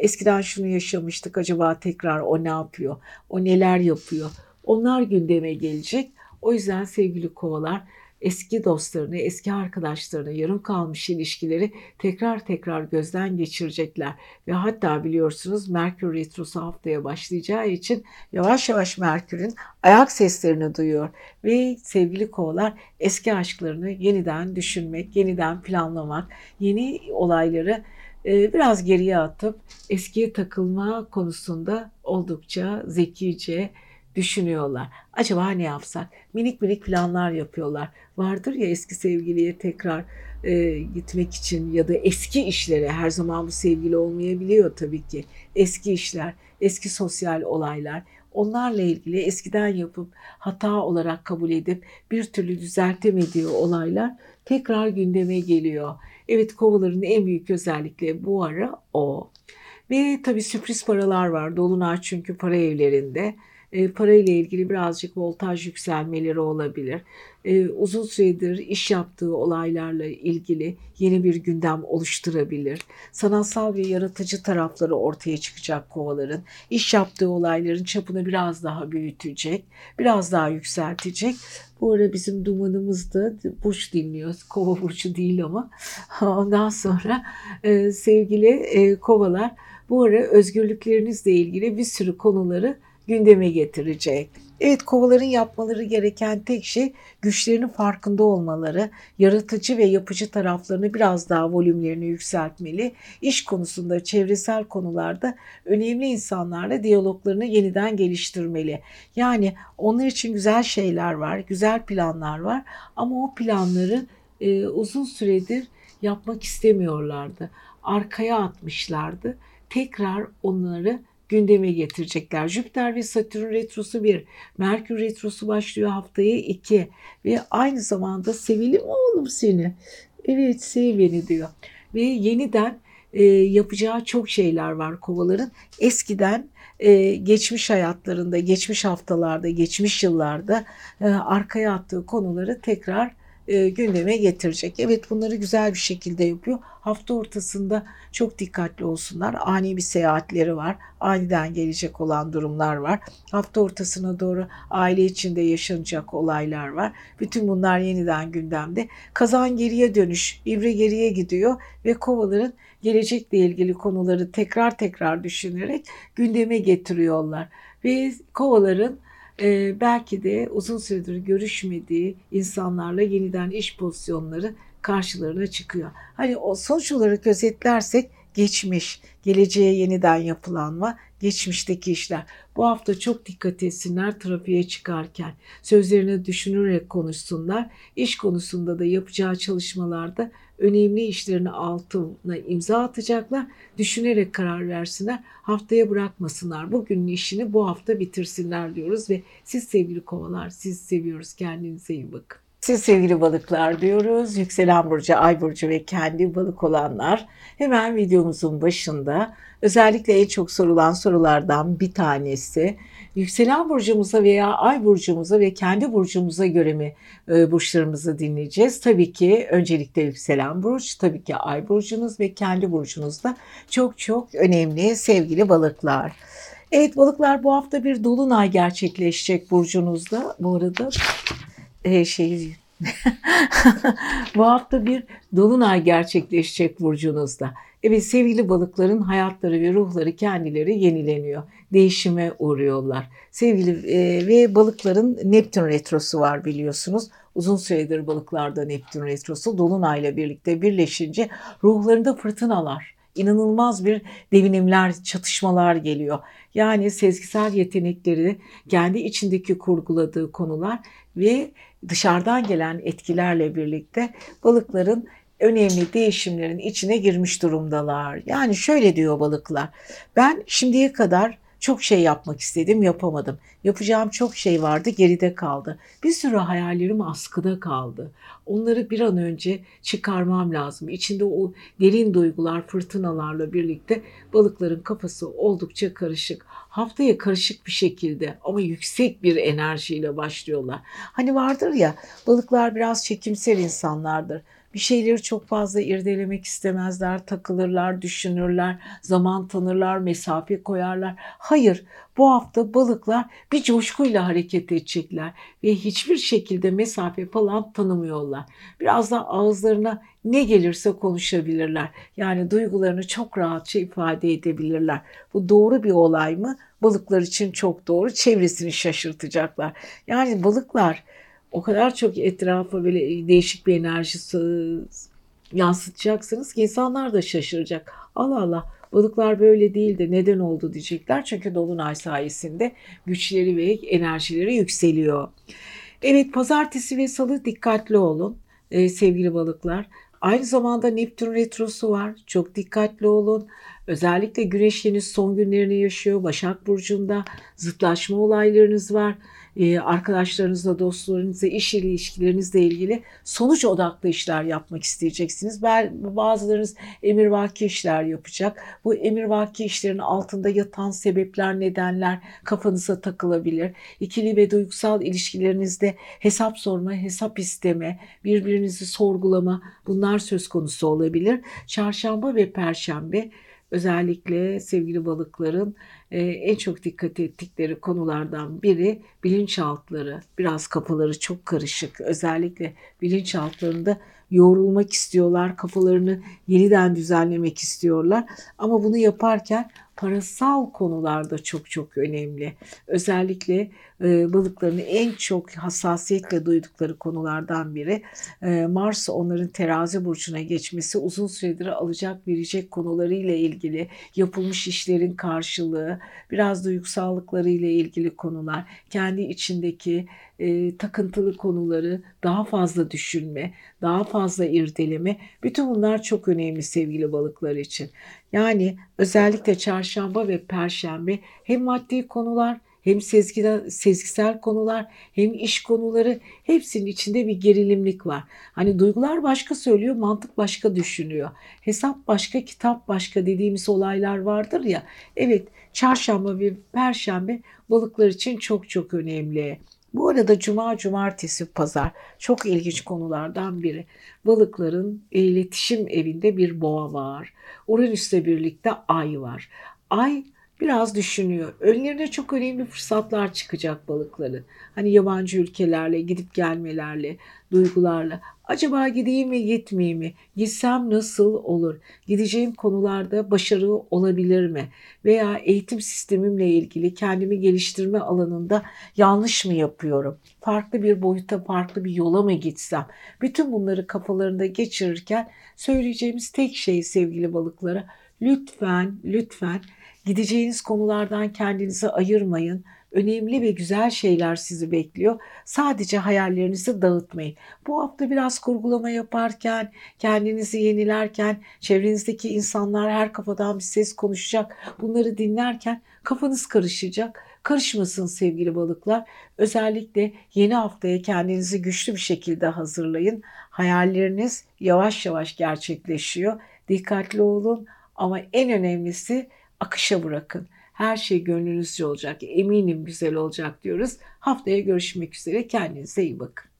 eskiden şunu yaşamıştık acaba tekrar o ne yapıyor? O neler yapıyor? Onlar gündeme gelecek. O yüzden sevgili kovalar eski dostlarını, eski arkadaşlarını, yarım kalmış ilişkileri tekrar tekrar gözden geçirecekler. Ve hatta biliyorsunuz Merkür Retrosu haftaya başlayacağı için yavaş yavaş Merkür'ün ayak seslerini duyuyor. Ve sevgili kovalar eski aşklarını yeniden düşünmek, yeniden planlamak, yeni olayları e, biraz geriye atıp eskiye takılma konusunda oldukça zekice, düşünüyorlar. Acaba ne yapsak? Minik minik planlar yapıyorlar. Vardır ya eski sevgiliye tekrar e, gitmek için ya da eski işlere her zaman bu sevgili olmayabiliyor tabii ki. Eski işler, eski sosyal olaylar onlarla ilgili eskiden yapıp hata olarak kabul edip bir türlü düzeltemediği olaylar tekrar gündeme geliyor. Evet kovaların en büyük özellikle bu ara o. Ve tabii sürpriz paralar var. Dolunay çünkü para evlerinde e, parayla ilgili birazcık voltaj yükselmeleri olabilir. E, uzun süredir iş yaptığı olaylarla ilgili yeni bir gündem oluşturabilir. Sanatsal ve yaratıcı tarafları ortaya çıkacak kovaların. İş yaptığı olayların çapını biraz daha büyütecek, biraz daha yükseltecek. Bu ara bizim dumanımız da burç dinliyoruz. Kova burcu değil ama. *laughs* Ondan sonra e, sevgili e, kovalar bu ara özgürlüklerinizle ilgili bir sürü konuları gündeme getirecek. Evet kovaların yapmaları gereken tek şey güçlerinin farkında olmaları, yaratıcı ve yapıcı taraflarını biraz daha volümlerini yükseltmeli, iş konusunda, çevresel konularda önemli insanlarla diyaloglarını yeniden geliştirmeli. Yani onlar için güzel şeyler var, güzel planlar var ama o planları e, uzun süredir yapmak istemiyorlardı. Arkaya atmışlardı. Tekrar onları gündeme getirecekler. Jüpiter ve Satürn retrosu bir, Merkür retrosu başlıyor haftaya iki ve aynı zamanda sevelim oğlum seni. Evet sev beni diyor. Ve yeniden e, yapacağı çok şeyler var kovaların. Eskiden e, geçmiş hayatlarında, geçmiş haftalarda, geçmiş yıllarda e, arkaya attığı konuları tekrar e, gündeme getirecek. Evet bunları güzel bir şekilde yapıyor. Hafta ortasında çok dikkatli olsunlar. Ani bir seyahatleri var. Aniden gelecek olan durumlar var. Hafta ortasına doğru aile içinde yaşanacak olaylar var. Bütün bunlar yeniden gündemde. Kazan geriye dönüş, ibre geriye gidiyor ve kovaların gelecekle ilgili konuları tekrar tekrar düşünerek gündeme getiriyorlar. Ve kovaların e, belki de uzun süredir görüşmediği insanlarla yeniden iş pozisyonları karşılarına çıkıyor. Hani o sonuç olarak özetlersek geçmiş, geleceğe yeniden yapılanma, geçmişteki işler. Bu hafta çok dikkat etsinler trafiğe çıkarken. Sözlerini düşünerek konuşsunlar. İş konusunda da yapacağı çalışmalarda önemli işlerini altına imza atacaklar. Düşünerek karar versinler. Haftaya bırakmasınlar. Bugünün işini bu hafta bitirsinler diyoruz ve siz sevgili kovalar siz seviyoruz. Kendinize iyi bakın. Siz sevgili balıklar diyoruz. Yükselen burcu, ay burcu ve kendi balık olanlar hemen videomuzun başında özellikle en çok sorulan sorulardan bir tanesi yükselen burcumuza veya ay burcumuza ve kendi burcumuza göre mi e, burçlarımızı dinleyeceğiz? Tabii ki öncelikle yükselen burç, tabii ki ay burcunuz ve kendi burcunuzda çok çok önemli sevgili balıklar. Evet balıklar bu hafta bir dolunay gerçekleşecek burcunuzda. Bu arada e, şey *laughs* bu hafta bir dolunay gerçekleşecek burcunuzda. Evet sevgili balıkların hayatları ve ruhları kendileri yenileniyor. Değişime uğruyorlar. Sevgili e, ve balıkların Neptün retrosu var biliyorsunuz. Uzun süredir balıklarda Neptün retrosu dolunayla birlikte birleşince ruhlarında fırtınalar, inanılmaz bir devinimler, çatışmalar geliyor. Yani sezgisel yetenekleri, kendi içindeki kurguladığı konular ve dışarıdan gelen etkilerle birlikte balıkların önemli değişimlerin içine girmiş durumdalar. Yani şöyle diyor balıklar. Ben şimdiye kadar çok şey yapmak istedim, yapamadım. Yapacağım çok şey vardı, geride kaldı. Bir sürü hayallerim askıda kaldı. Onları bir an önce çıkarmam lazım. İçinde o derin duygular, fırtınalarla birlikte balıkların kafası oldukça karışık. Haftaya karışık bir şekilde ama yüksek bir enerjiyle başlıyorlar. Hani vardır ya, balıklar biraz çekimser insanlardır bir şeyleri çok fazla irdelemek istemezler, takılırlar, düşünürler, zaman tanırlar, mesafe koyarlar. Hayır, bu hafta balıklar bir coşkuyla hareket edecekler ve hiçbir şekilde mesafe falan tanımıyorlar. Biraz da ağızlarına ne gelirse konuşabilirler. Yani duygularını çok rahatça ifade edebilirler. Bu doğru bir olay mı? Balıklar için çok doğru. Çevresini şaşırtacaklar. Yani balıklar o kadar çok etrafa böyle değişik bir enerji yansıtacaksınız ki insanlar da şaşıracak. Allah Allah balıklar böyle değildi neden oldu diyecekler. Çünkü Dolunay sayesinde güçleri ve enerjileri yükseliyor. Evet pazartesi ve salı dikkatli olun ee, sevgili balıklar. Aynı zamanda Neptün retrosu var. Çok dikkatli olun. Özellikle Güneş henüz son günlerini yaşıyor. Başak Burcu'nda zıtlaşma olaylarınız var e, arkadaşlarınızla, dostlarınızla, iş ilişkilerinizle ilgili sonuç odaklı işler yapmak isteyeceksiniz. Bazılarınız emirvaki işler yapacak. Bu emirvaki işlerin altında yatan sebepler, nedenler kafanıza takılabilir. İkili ve duygusal ilişkilerinizde hesap sorma, hesap isteme, birbirinizi sorgulama bunlar söz konusu olabilir. Çarşamba ve perşembe özellikle sevgili balıkların e, en çok dikkat ettikleri konulardan biri bilinçaltları. Biraz kafaları çok karışık. Özellikle bilinçaltlarında yoğrulmak istiyorlar, kafalarını yeniden düzenlemek istiyorlar. Ama bunu yaparken parasal konularda çok çok önemli. Özellikle e, balıkların en çok hassasiyetle duydukları konulardan biri e, Mars onların terazi burcuna geçmesi uzun süredir alacak verecek konularıyla ilgili yapılmış işlerin karşılığı biraz duygusallıkları ile ilgili konular kendi içindeki e, takıntılı konuları daha fazla düşünme, daha fazla irdeleme. Bütün bunlar çok önemli sevgili balıklar için. Yani özellikle çarşamba ve perşembe hem maddi konular hem sezgisel, sezgisel konular hem iş konuları hepsinin içinde bir gerilimlik var. Hani duygular başka söylüyor, mantık başka düşünüyor. Hesap başka, kitap başka dediğimiz olaylar vardır ya. Evet, çarşamba ve perşembe balıklar için çok çok önemli. Bu arada cuma, cumartesi, pazar çok ilginç konulardan biri. Balıkların iletişim evinde bir boğa var. Uranüs'le birlikte ay var. Ay biraz düşünüyor. Önlerine çok önemli fırsatlar çıkacak balıkların. Hani yabancı ülkelerle, gidip gelmelerle, duygularla. Acaba gideyim mi, gitmeyeyim mi? Gitsem nasıl olur? Gideceğim konularda başarı olabilir mi? Veya eğitim sistemimle ilgili kendimi geliştirme alanında yanlış mı yapıyorum? Farklı bir boyuta, farklı bir yola mı gitsem? Bütün bunları kafalarında geçirirken söyleyeceğimiz tek şey sevgili balıklara lütfen, lütfen Gideceğiniz konulardan kendinizi ayırmayın. Önemli ve güzel şeyler sizi bekliyor. Sadece hayallerinizi dağıtmayın. Bu hafta biraz kurgulama yaparken, kendinizi yenilerken, çevrenizdeki insanlar her kafadan bir ses konuşacak. Bunları dinlerken kafanız karışacak. Karışmasın sevgili balıklar. Özellikle yeni haftaya kendinizi güçlü bir şekilde hazırlayın. Hayalleriniz yavaş yavaş gerçekleşiyor. Dikkatli olun ama en önemlisi akışa bırakın. Her şey gönlünüzce olacak. Eminim güzel olacak diyoruz. Haftaya görüşmek üzere. Kendinize iyi bakın.